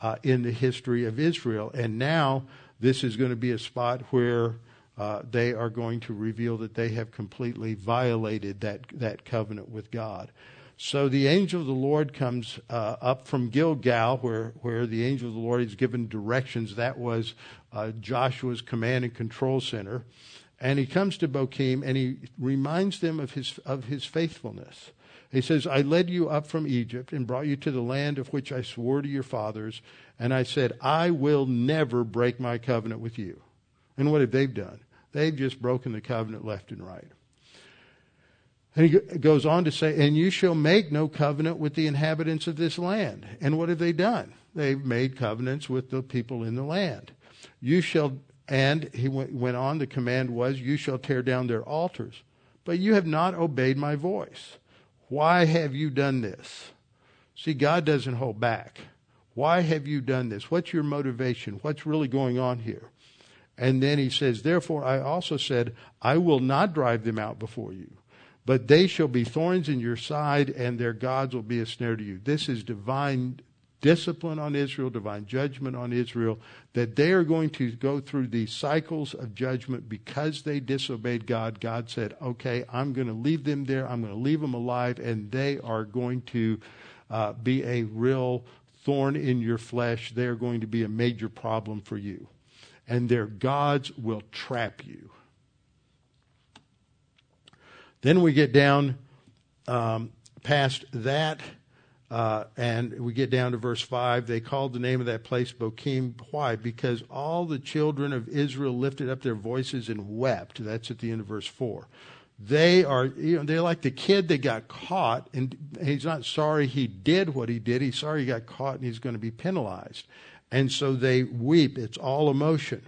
uh, in the history of Israel. And now this is going to be a spot where uh, they are going to reveal that they have completely violated that that covenant with God. So the angel of the Lord comes uh, up from Gilgal, where, where the angel of the Lord is given directions. That was uh, Joshua's command and control center. And he comes to Bochim and he reminds them of his, of his faithfulness. He says, I led you up from Egypt and brought you to the land of which I swore to your fathers. And I said, I will never break my covenant with you. And what have they done? They've just broken the covenant left and right. And he goes on to say, And you shall make no covenant with the inhabitants of this land. And what have they done? They've made covenants with the people in the land. You shall, and he went on, the command was, You shall tear down their altars. But you have not obeyed my voice. Why have you done this? See, God doesn't hold back. Why have you done this? What's your motivation? What's really going on here? And then he says, Therefore, I also said, I will not drive them out before you but they shall be thorns in your side, and their gods will be a snare to you. This is divine discipline on Israel, divine judgment on Israel, that they are going to go through these cycles of judgment because they disobeyed God. God said, okay, I'm going to leave them there. I'm going to leave them alive, and they are going to uh, be a real thorn in your flesh. They are going to be a major problem for you. And their gods will trap you. Then we get down um, past that uh, and we get down to verse 5. They called the name of that place Bochim. Why? Because all the children of Israel lifted up their voices and wept. That's at the end of verse 4. They are, you know, they're like the kid that got caught, and he's not sorry he did what he did. He's sorry he got caught and he's going to be penalized. And so they weep. It's all emotion.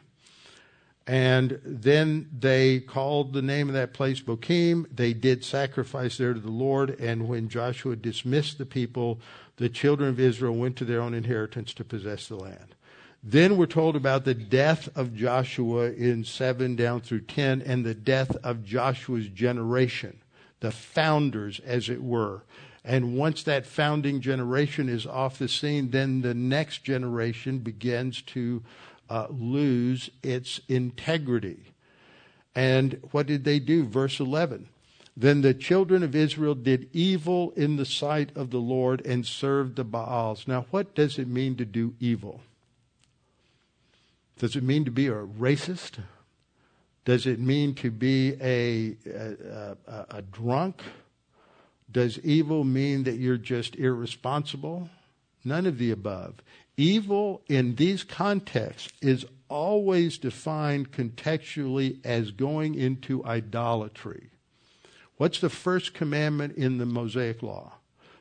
And then they called the name of that place Bochim. They did sacrifice there to the Lord. And when Joshua dismissed the people, the children of Israel went to their own inheritance to possess the land. Then we're told about the death of Joshua in 7 down through 10 and the death of Joshua's generation, the founders, as it were. And once that founding generation is off the scene, then the next generation begins to uh, lose its integrity. And what did they do? Verse 11. Then the children of Israel did evil in the sight of the Lord and served the Baals. Now, what does it mean to do evil? Does it mean to be a racist? Does it mean to be a, a, a, a drunk? Does evil mean that you're just irresponsible? None of the above. Evil in these contexts is always defined contextually as going into idolatry. What's the first commandment in the Mosaic Law?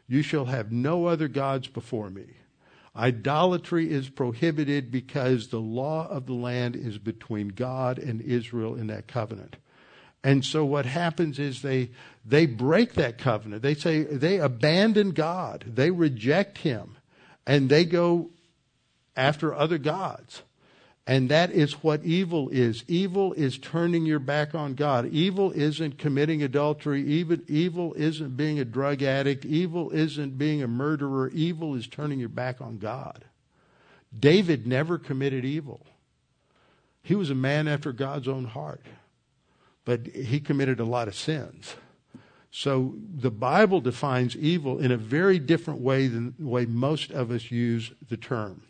You shall have no other gods before me. Idolatry is prohibited because the law of the land is between God and Israel in that covenant. And so what happens is they they break that covenant. They say they abandon God. They reject him. And they go after other gods. And that is what evil is. Evil is turning your back on God. Evil isn't committing adultery. Even evil isn't being a drug addict. Evil isn't being a murderer. Evil is turning your back on God. David never committed evil. He was a man after God's own heart. But he committed a lot of sins. So the Bible defines evil in a very different way than the way most of us use the term.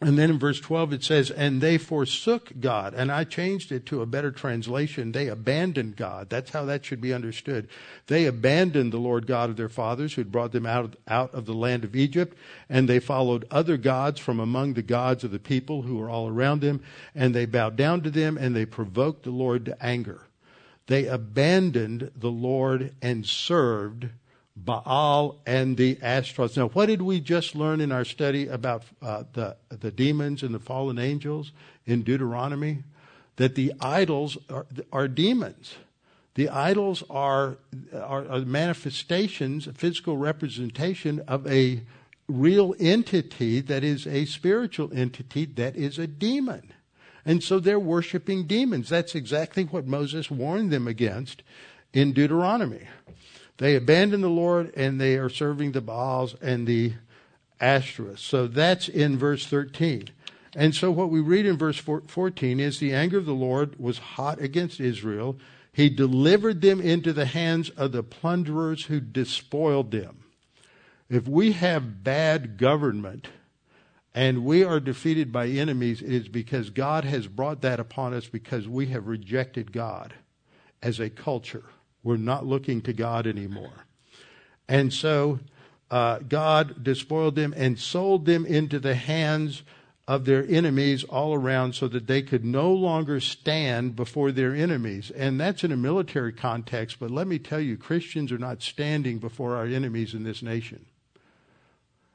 And then in verse 12 it says, and they forsook God. And I changed it to a better translation. They abandoned God. That's how that should be understood. They abandoned the Lord God of their fathers who had brought them out of, out of the land of Egypt. And they followed other gods from among the gods of the people who were all around them. And they bowed down to them and they provoked the Lord to anger. They abandoned the Lord and served Baal and the Ashtaroth. Now, what did we just learn in our study about uh, the, the demons and the fallen angels in Deuteronomy? That the idols are, are demons. The idols are, are, are manifestations, a physical representation of a real entity that is a spiritual entity that is a demon. And so they're worshiping demons. That's exactly what Moses warned them against in Deuteronomy. They abandon the Lord and they are serving the Baals and the Ashtoreths. So that's in verse 13. And so what we read in verse 14 is the anger of the Lord was hot against Israel. He delivered them into the hands of the plunderers who despoiled them. If we have bad government and we are defeated by enemies, it is because God has brought that upon us because we have rejected God as a culture. We're not looking to God anymore. And so uh, God despoiled them and sold them into the hands of their enemies all around so that they could no longer stand before their enemies. And that's in a military context, but let me tell you, Christians are not standing before our enemies in this nation.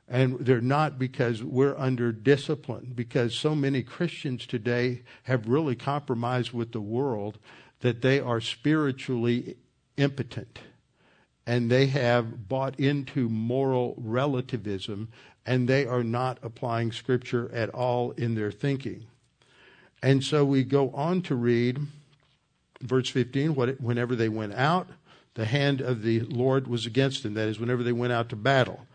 And they're not because we're under discipline, because so many Christians today have really compromised with the world that they are spiritually impotent and they have bought into moral relativism and they are not applying scripture at all in their thinking. And so we go on to read verse 15 whenever they went out, the hand of the Lord was against them. That is, whenever they went out to battle.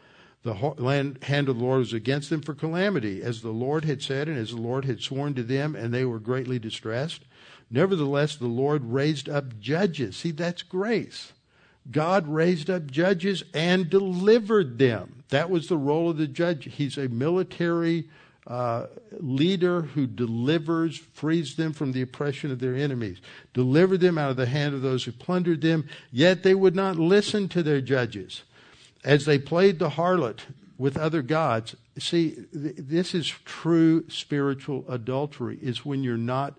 The hand of the Lord was against them for calamity, as the Lord had said, and as the Lord had sworn to them, and they were greatly distressed. Nevertheless, the Lord raised up judges. See, that's grace. God raised up judges and delivered them. That was the role of the judge. He's a military uh, leader who delivers, frees them from the oppression of their enemies, delivered them out of the hand of those who plundered them. Yet they would not listen to their judges as they played the harlot with other gods. See, th- this is true spiritual adultery, is when you're not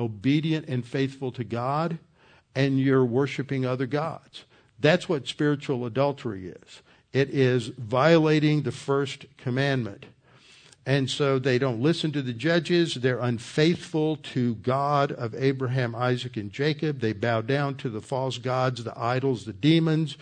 obedient and faithful to God and you're worshiping other gods. That's what spiritual adultery is. It is violating the first commandment. And so they don't listen to the judges. They're unfaithful to God of Abraham, Isaac, and Jacob. They bow down to the false gods, the idols, the demons,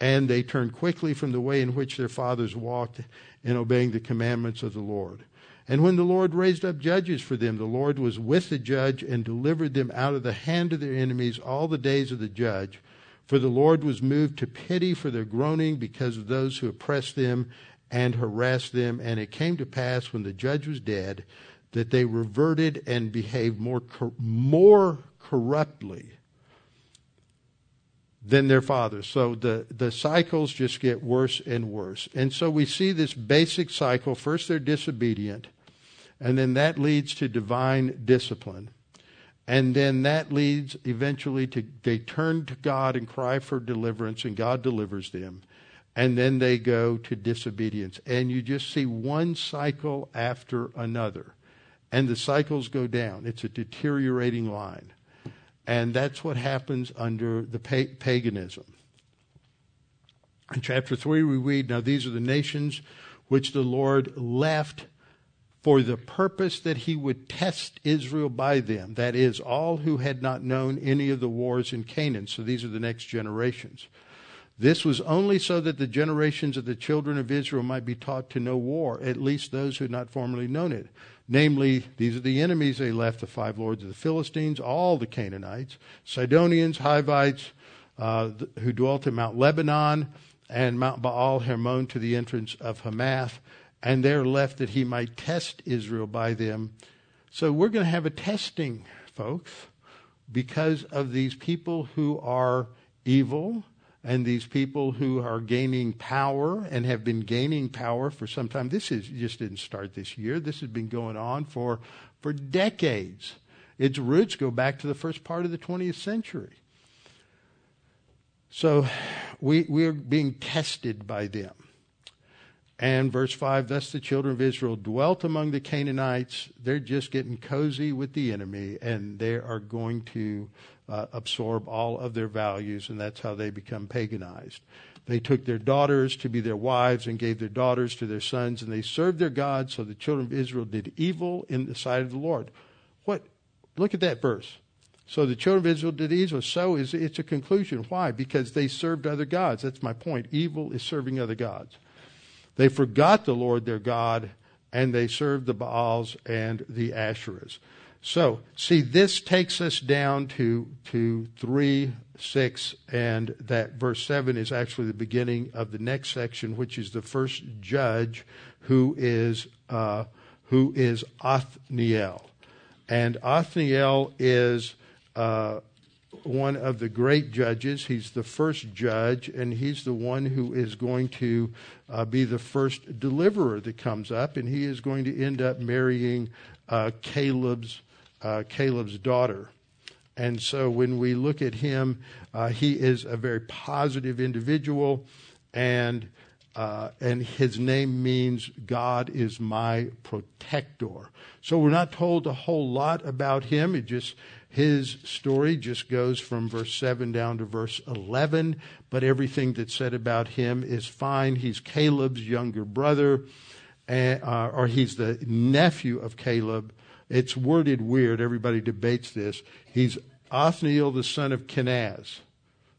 and they turn quickly from the way in which their fathers walked in obeying the commandments of the Lord. And when the Lord raised up judges for them, the Lord was with the judge and delivered them out of the hand of their enemies all the days of the judge. For the Lord was moved to pity for their groaning because of those who oppressed them and harassed them. And it came to pass when the judge was dead that they reverted and behaved more, more corruptly than their fathers. So the, the cycles just get worse and worse. And so we see this basic cycle. First, they're disobedient, and then that leads to divine discipline. And then that leads eventually to they turn to God and cry for deliverance, and God delivers them. And then they go to disobedience. And you just see one cycle after another. And the cycles go down. It's a deteriorating line. And that's what happens under the paganism. In chapter 3, we read Now these are the nations which the Lord left for the purpose that he would test Israel by them. That is, all who had not known any of the wars in Canaan. So these are the next generations. This was only so that the generations of the children of Israel might be taught to know war, at least those who had not formerly known it. Namely, these are the enemies they left the five lords of the Philistines, all the Canaanites, Sidonians, Hivites, uh, who dwelt in Mount Lebanon, and Mount Baal Hermon to the entrance of Hamath and they're left that he might test Israel by them. So we're going to have a testing, folks, because of these people who are evil and these people who are gaining power and have been gaining power for some time. This is just didn't start this year. This has been going on for for decades. Its roots go back to the first part of the 20th century. So we, we are being tested by them. And verse 5 Thus the children of Israel dwelt among the Canaanites. They're just getting cozy with the enemy, and they are going to uh, absorb all of their values, and that's how they become paganized. They took their daughters to be their wives and gave their daughters to their sons, and they served their gods. So the children of Israel did evil in the sight of the Lord. What? Look at that verse. So the children of Israel did evil. So is it's a conclusion. Why? Because they served other gods. That's my point. Evil is serving other gods. They forgot the Lord their God and they served the Baals and the Asherahs. So, see, this takes us down to, to 3, 6, and that verse 7 is actually the beginning of the next section, which is the first judge who is, uh, who is Othniel. And Othniel is uh, one of the great judges. He's the first judge, and he's the one who is going to uh, be the first deliverer that comes up, and he is going to end up marrying uh, Caleb's uh, Caleb's daughter. And so when we look at him, uh, he is a very positive individual, and uh, and his name means God is my protector. So we're not told a whole lot about him. It just his story just goes from verse 7 down to verse 11, but everything that's said about him is fine. He's Caleb's younger brother, uh, or he's the nephew of Caleb. It's worded weird. Everybody debates this. He's Othniel, the son of Kenaz.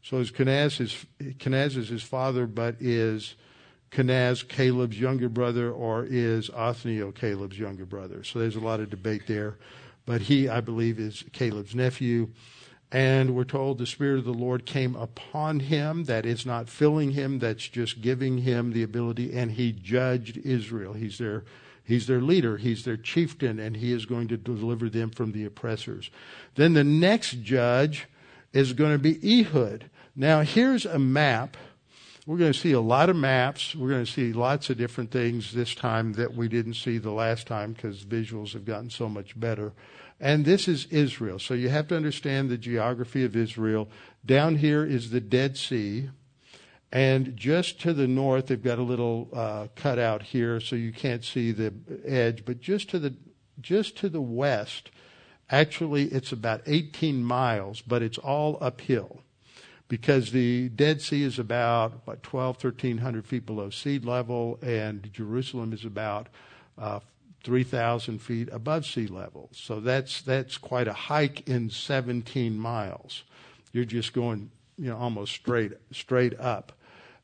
So is Kenaz, his, Kenaz is his father, but is Kenaz Caleb's younger brother, or is Othniel Caleb's younger brother? So there's a lot of debate there but he, I believe, is Caleb's nephew. And we're told the Spirit of the Lord came upon him. That is not filling him, that's just giving him the ability. And he judged Israel. He's their, he's their leader, he's their chieftain, and he is going to deliver them from the oppressors. Then the next judge is going to be Ehud. Now, here's a map. We're going to see a lot of maps. We're going to see lots of different things this time that we didn't see the last time because visuals have gotten so much better. And this is Israel. So you have to understand the geography of Israel. Down here is the Dead Sea. And just to the north, they've got a little uh, cutout here, so you can't see the edge. But just to the just to the west, actually, it's about 18 miles, but it's all uphill because the Dead Sea is about what 12, 1300 feet below sea level, and Jerusalem is about uh, 3,000 feet above sea level. So that's, that's quite a hike in 17 miles. You're just going, you know, almost straight, straight up.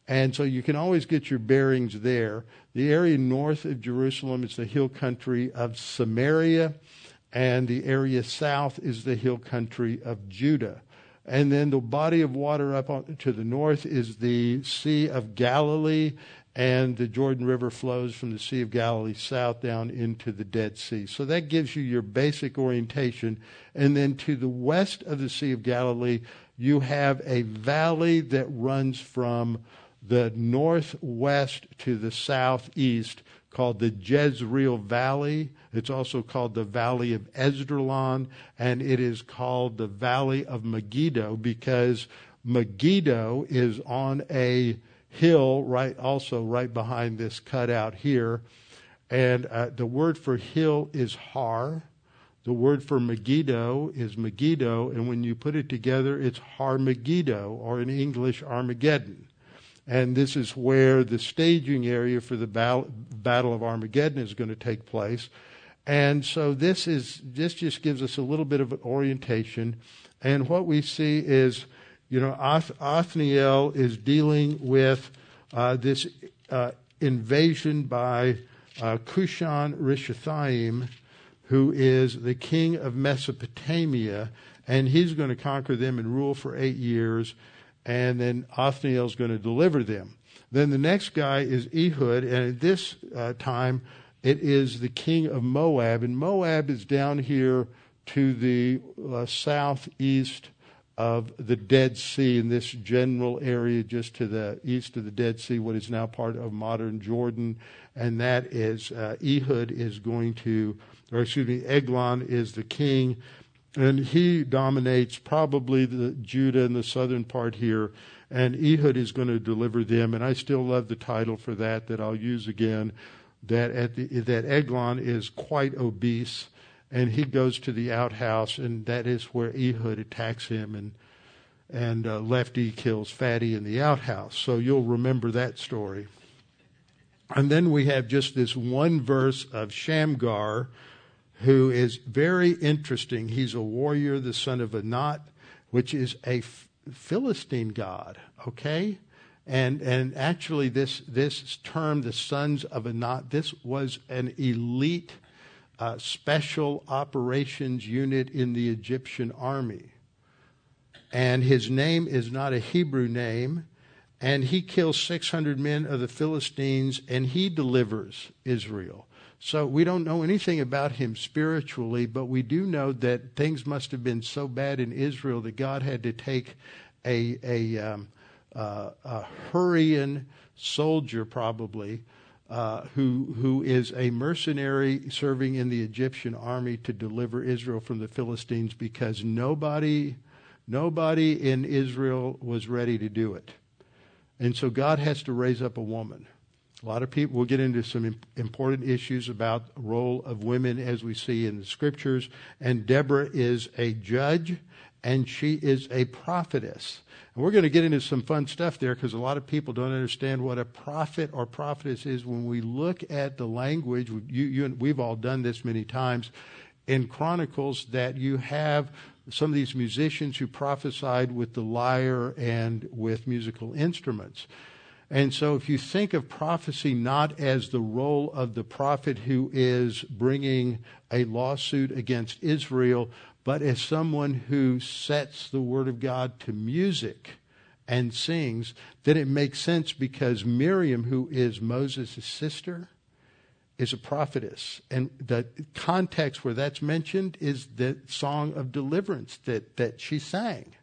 And so you can always get your bearings there. The area north of Jerusalem is the hill country of Samaria, and the area south is the hill country of Judah. And then the body of water up on, to the north is the Sea of Galilee, and the Jordan River flows from the Sea of Galilee south down into the Dead Sea. So that gives you your basic orientation. And then to the west of the Sea of Galilee, you have a valley that runs from the northwest to the southeast called the Jezreel Valley. It's also called the Valley of Esdraelon, and it is called the Valley of Megiddo because Megiddo is on a hill right also right behind this cutout here. And uh, the word for hill is har. The word for megiddo is megiddo and when you put it together it's har megiddo or in english armageddon and this is where the staging area for the battle of armageddon is going to take place. And so this is this just gives us a little bit of orientation. And what we see is you know, Oth- Othniel is dealing with uh, this uh, invasion by uh, Cushan Rishathaim, who is the king of Mesopotamia, and he's going to conquer them and rule for eight years, and then Othniel is going to deliver them. Then the next guy is Ehud, and at this uh, time it is the king of Moab, and Moab is down here to the uh, southeast of the Dead Sea in this general area just to the east of the Dead Sea, what is now part of modern Jordan. And that is, uh, Ehud is going to, or excuse me, Eglon is the king. And he dominates probably the Judah and the southern part here. And Ehud is going to deliver them. And I still love the title for that that I'll use again. That at the, that Eglon is quite obese and he goes to the outhouse, and that is where Ehud attacks him, and and uh, Lefty kills Fatty in the outhouse. So you'll remember that story. And then we have just this one verse of Shamgar, who is very interesting. He's a warrior, the son of Anat, which is a Philistine god. Okay. And and actually, this this term, the sons of Anat, this was an elite uh, special operations unit in the Egyptian army. And his name is not a Hebrew name. And he kills 600 men of the Philistines and he delivers Israel. So we don't know anything about him spiritually, but we do know that things must have been so bad in Israel that God had to take a, a, um, uh, a Hurrian soldier, probably, uh, who who is a mercenary serving in the Egyptian army to deliver Israel from the Philistines because nobody nobody in Israel was ready to do it. And so God has to raise up a woman. A lot of people will get into some important issues about the role of women as we see in the scriptures. And Deborah is a judge and she is a prophetess. And we're going to get into some fun stuff there because a lot of people don't understand what a prophet or prophetess is when we look at the language. You, you, we've all done this many times in Chronicles that you have some of these musicians who prophesied with the lyre and with musical instruments. And so, if you think of prophecy not as the role of the prophet who is bringing a lawsuit against Israel, but as someone who sets the Word of God to music and sings, then it makes sense because Miriam, who is Moses' sister, is a prophetess. And the context where that's mentioned is the song of deliverance that, that she sang.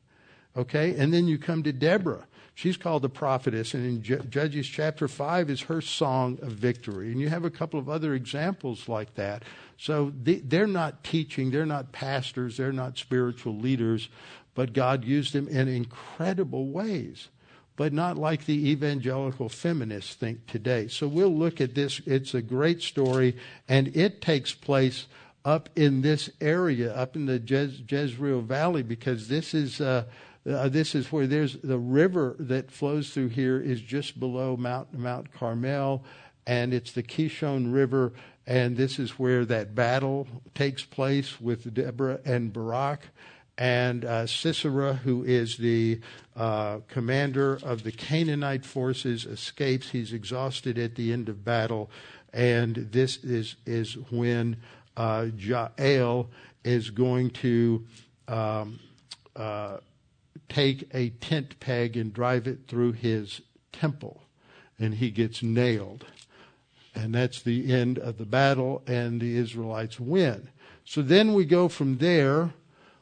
Okay? And then you come to Deborah. She's called the prophetess, and in Judges chapter 5 is her song of victory. And you have a couple of other examples like that. So they're not teaching, they're not pastors, they're not spiritual leaders, but God used them in incredible ways but not like the evangelical feminists think today. So we'll look at this. It's a great story, and it takes place up in this area, up in the Jez- Jezreel Valley, because this is. Uh, uh, this is where there's the river that flows through here is just below Mount Mount Carmel, and it's the Kishon River, and this is where that battle takes place with Deborah and Barak and uh, Sisera, who is the uh, commander of the Canaanite forces, escapes. He's exhausted at the end of battle, and this is is when uh, Jael is going to um, uh, take a tent peg and drive it through his temple, and he gets nailed. And that's the end of the battle, and the Israelites win. So then we go from there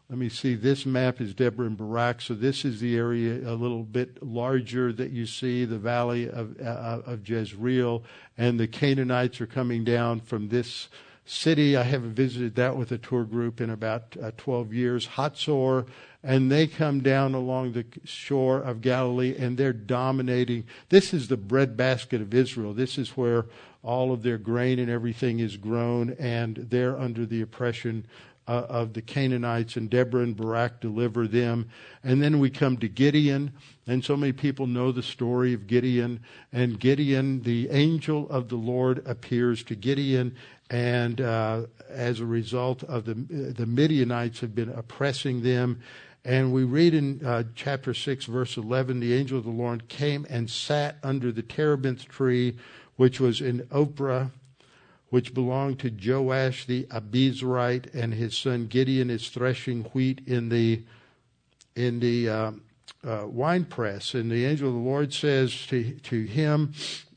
let me see, this map is Deborah and Barak. So this is the area a little bit larger that you see, the valley of, uh, of Jezreel. And the Canaanites are coming down from this city. I haven't visited that with a tour group in about uh, 12 years. Hatzor. And they come down along the shore of Galilee and they're dominating. This is the breadbasket of Israel. This is where all of their grain and everything is grown, and they're under the oppression uh, of the Canaanites, and Deborah and Barak deliver them. And then we come to Gideon, and so many people know the story of Gideon. And Gideon, the angel of the Lord, appears to Gideon, and uh, as a result of the the Midianites have been oppressing them. And we read in uh, chapter 6, verse 11 the angel of the Lord came and sat under the terebinth tree, which was in Ophrah which belonged to Joash the Abiezrite, and his son Gideon is threshing wheat in the in the uh, uh, wine press. And the angel of the Lord says to to him,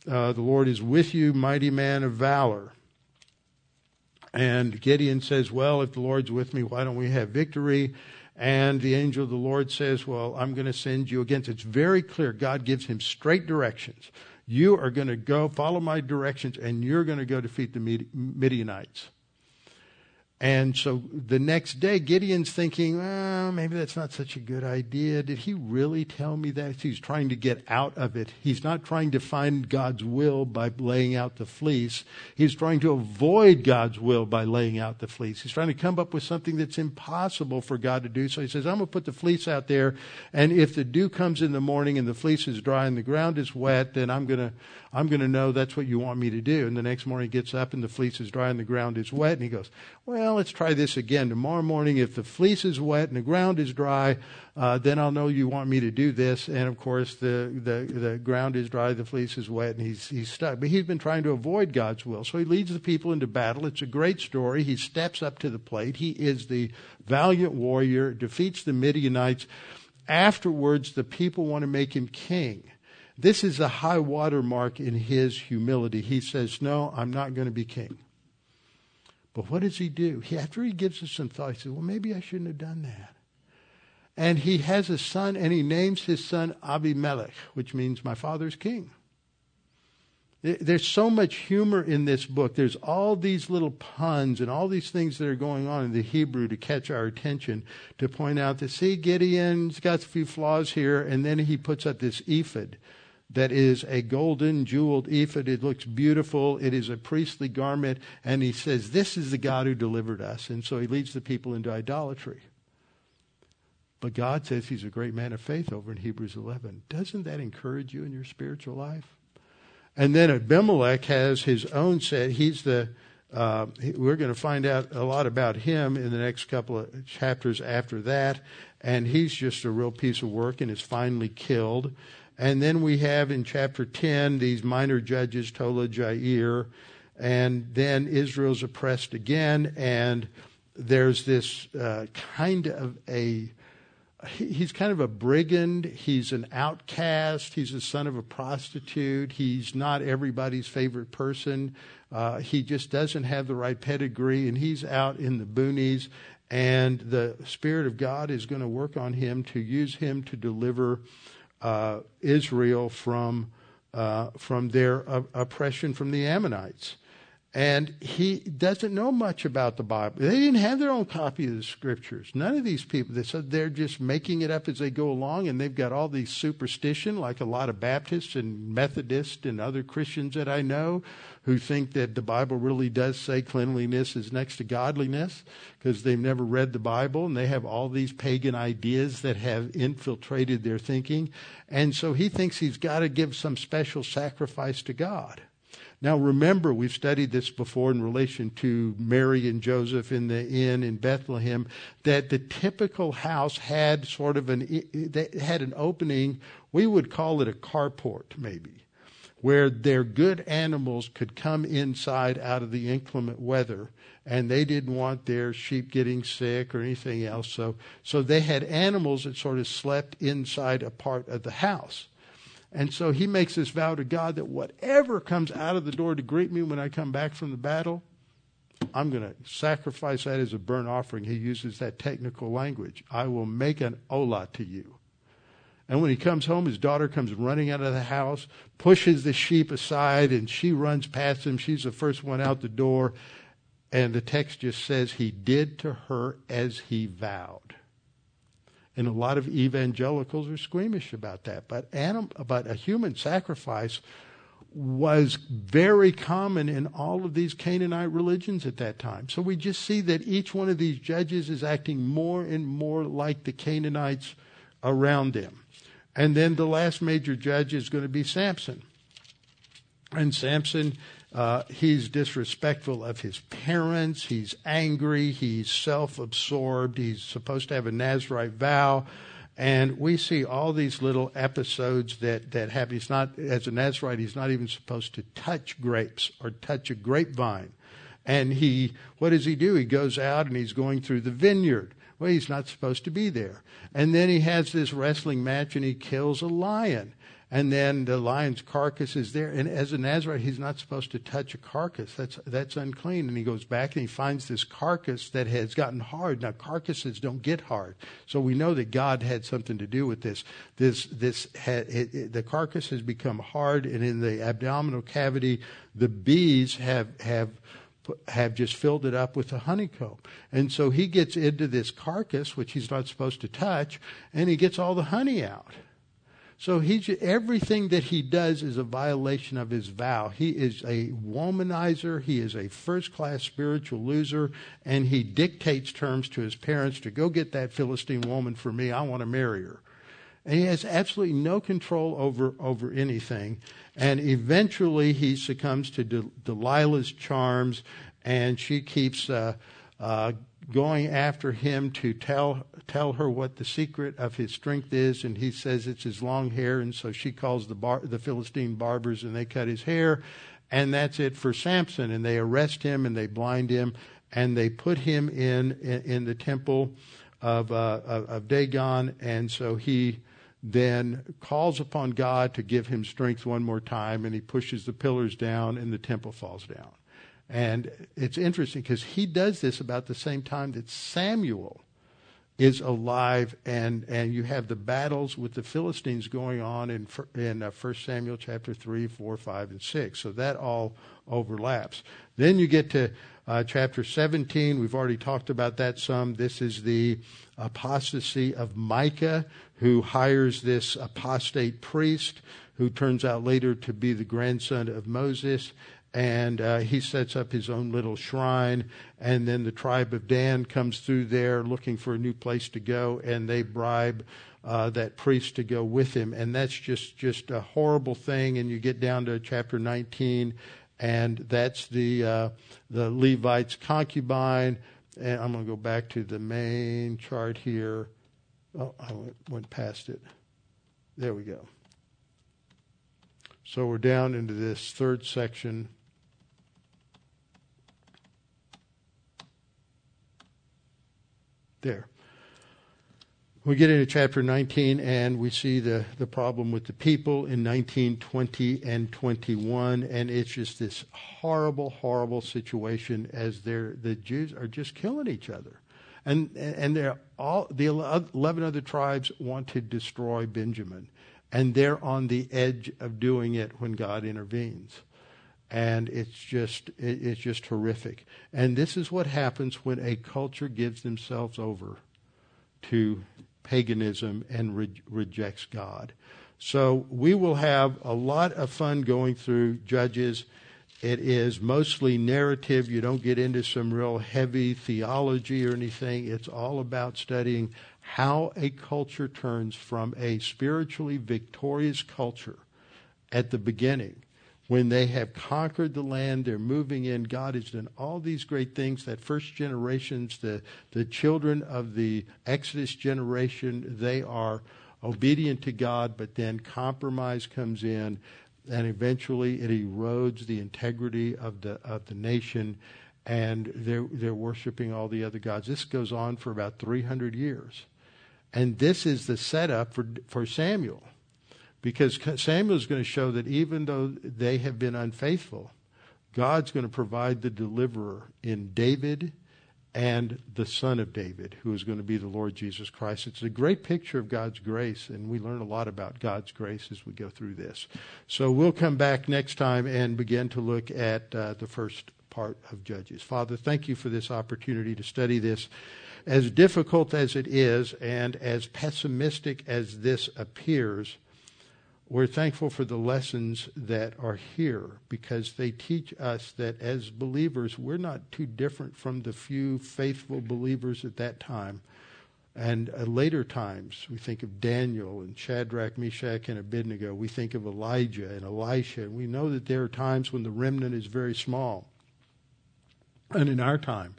uh, "The Lord is with you, mighty man of valor." And Gideon says, "Well, if the Lord's with me, why don't we have victory?" And the angel of the Lord says, Well, I'm going to send you against. It's very clear. God gives him straight directions. You are going to go, follow my directions, and you're going to go defeat the Midianites. And so the next day, Gideon's thinking, well, maybe that's not such a good idea. Did he really tell me that? He's trying to get out of it. He's not trying to find God's will by laying out the fleece. He's trying to avoid God's will by laying out the fleece. He's trying to come up with something that's impossible for God to do. So he says, I'm going to put the fleece out there. And if the dew comes in the morning and the fleece is dry and the ground is wet, then I'm going to, I'm going to know that's what you want me to do. And the next morning he gets up and the fleece is dry and the ground is wet. And he goes, well, let's try this again. Tomorrow morning, if the fleece is wet and the ground is dry, uh, then I'll know you want me to do this. And of course, the, the, the ground is dry, the fleece is wet, and he's, he's stuck. But he's been trying to avoid God's will. So he leads the people into battle. It's a great story. He steps up to the plate. He is the valiant warrior, defeats the Midianites. Afterwards, the people want to make him king. This is a high water mark in his humility. He says, No, I'm not going to be king. But what does he do? He, after he gives us some thought, he says, Well, maybe I shouldn't have done that. And he has a son, and he names his son Abimelech, which means my father's king. There's so much humor in this book. There's all these little puns and all these things that are going on in the Hebrew to catch our attention, to point out that, see, Gideon's got a few flaws here, and then he puts up this ephod that is a golden jeweled ephod. It looks beautiful. It is a priestly garment. And he says, This is the God who delivered us. And so he leads the people into idolatry. But God says he's a great man of faith over in Hebrews 11. Doesn't that encourage you in your spiritual life? And then Abimelech has his own set. He's the, uh, we're going to find out a lot about him in the next couple of chapters after that. And he's just a real piece of work and is finally killed. And then we have in chapter 10 these minor judges, Tola, Jair, and then Israel's oppressed again, and there's this uh, kind of a he's kind of a brigand. He's an outcast. He's the son of a prostitute. He's not everybody's favorite person. Uh, he just doesn't have the right pedigree, and he's out in the boonies. And the Spirit of God is going to work on him to use him to deliver Israel from uh, from their uh, oppression from the Ammonites and he doesn't know much about the Bible. They didn't have their own copy of the scriptures. None of these people. They said they're just making it up as they go along, and they've got all these superstition, like a lot of Baptists and Methodists and other Christians that I know, who think that the Bible really does say cleanliness is next to godliness because they've never read the Bible and they have all these pagan ideas that have infiltrated their thinking, and so he thinks he's got to give some special sacrifice to God. Now, remember, we've studied this before in relation to Mary and Joseph in the inn in Bethlehem, that the typical house had sort of an, had an opening, we would call it a carport, maybe, where their good animals could come inside out of the inclement weather and they didn't want their sheep getting sick or anything else. So, so they had animals that sort of slept inside a part of the house. And so he makes this vow to God that whatever comes out of the door to greet me when I come back from the battle, I'm going to sacrifice that as a burnt offering. He uses that technical language. I will make an olah to you. And when he comes home, his daughter comes running out of the house, pushes the sheep aside, and she runs past him. She's the first one out the door. And the text just says he did to her as he vowed. And a lot of evangelicals are squeamish about that. But, anim, but a human sacrifice was very common in all of these Canaanite religions at that time. So we just see that each one of these judges is acting more and more like the Canaanites around them. And then the last major judge is going to be Samson. And Samson uh, he's disrespectful of his parents. He's angry. He's self absorbed. He's supposed to have a Nazarite vow. And we see all these little episodes that, that happen. He's not, as a Nazarite, he's not even supposed to touch grapes or touch a grapevine. And he, what does he do? He goes out and he's going through the vineyard. Well, he's not supposed to be there. And then he has this wrestling match and he kills a lion and then the lion's carcass is there. And as a Nazarite, he's not supposed to touch a carcass. That's that's unclean. And he goes back and he finds this carcass that has gotten hard. Now carcasses don't get hard, so we know that God had something to do with this. This this had, it, it, the carcass has become hard, and in the abdominal cavity, the bees have have have just filled it up with a honeycomb. And so he gets into this carcass, which he's not supposed to touch, and he gets all the honey out. So he, everything that he does is a violation of his vow. He is a womanizer. He is a first class spiritual loser. And he dictates terms to his parents to go get that Philistine woman for me. I want to marry her. And he has absolutely no control over, over anything. And eventually he succumbs to De- Delilah's charms and she keeps uh, uh, going after him to tell tell her what the secret of his strength is, and he says it's his long hair, and so she calls the bar, the Philistine barbers, and they cut his hair, and that's it for Samson. And they arrest him and they blind him, and they put him in in, in the temple of, uh, of of Dagon, and so he then calls upon God to give him strength one more time, and he pushes the pillars down, and the temple falls down. And it's interesting because he does this about the same time that Samuel is alive, and, and you have the battles with the Philistines going on in, in uh, 1 Samuel chapter 3, 4, 5, and 6. So that all overlaps. Then you get to uh, chapter 17. We've already talked about that some. This is the apostasy of Micah, who hires this apostate priest who turns out later to be the grandson of Moses and uh, he sets up his own little shrine. And then the tribe of Dan comes through there looking for a new place to go, and they bribe uh, that priest to go with him. And that's just just a horrible thing. And you get down to chapter 19, and that's the uh, the Levite's concubine. And I'm going to go back to the main chart here. Oh, I went, went past it. There we go. So we're down into this third section There. We get into chapter 19 and we see the, the problem with the people in 19, 20, and 21. And it's just this horrible, horrible situation as they're, the Jews are just killing each other. And, and they're all, the 11 other tribes want to destroy Benjamin. And they're on the edge of doing it when God intervenes and it's just it's just horrific. And this is what happens when a culture gives themselves over to paganism and re- rejects God. So we will have a lot of fun going through Judges. It is mostly narrative. You don't get into some real heavy theology or anything. It's all about studying how a culture turns from a spiritually victorious culture at the beginning when they have conquered the land, they're moving in. God has done all these great things. That first generations, the, the children of the Exodus generation, they are obedient to God, but then compromise comes in, and eventually it erodes the integrity of the of the nation, and they're they're worshiping all the other gods. This goes on for about 300 years, and this is the setup for for Samuel because Samuel is going to show that even though they have been unfaithful, God's going to provide the deliverer in David and the son of David, who is going to be the Lord Jesus Christ. It's a great picture of God's grace, and we learn a lot about God's grace as we go through this. So we'll come back next time and begin to look at uh, the first part of Judges. Father, thank you for this opportunity to study this. As difficult as it is, and as pessimistic as this appears, we're thankful for the lessons that are here because they teach us that as believers, we're not too different from the few faithful believers at that time. And uh, later times, we think of Daniel and Shadrach, Meshach, and Abednego. We think of Elijah and Elisha. And we know that there are times when the remnant is very small. And in our time,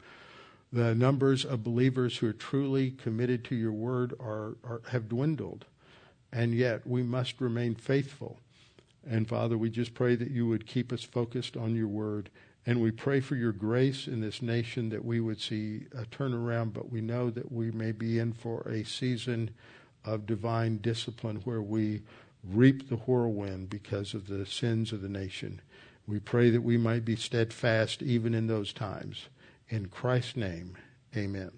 the numbers of believers who are truly committed to your word are, are have dwindled and yet we must remain faithful. And Father, we just pray that you would keep us focused on your word. And we pray for your grace in this nation that we would see a turnaround, but we know that we may be in for a season of divine discipline where we reap the whirlwind because of the sins of the nation. We pray that we might be steadfast even in those times. In Christ's name, amen.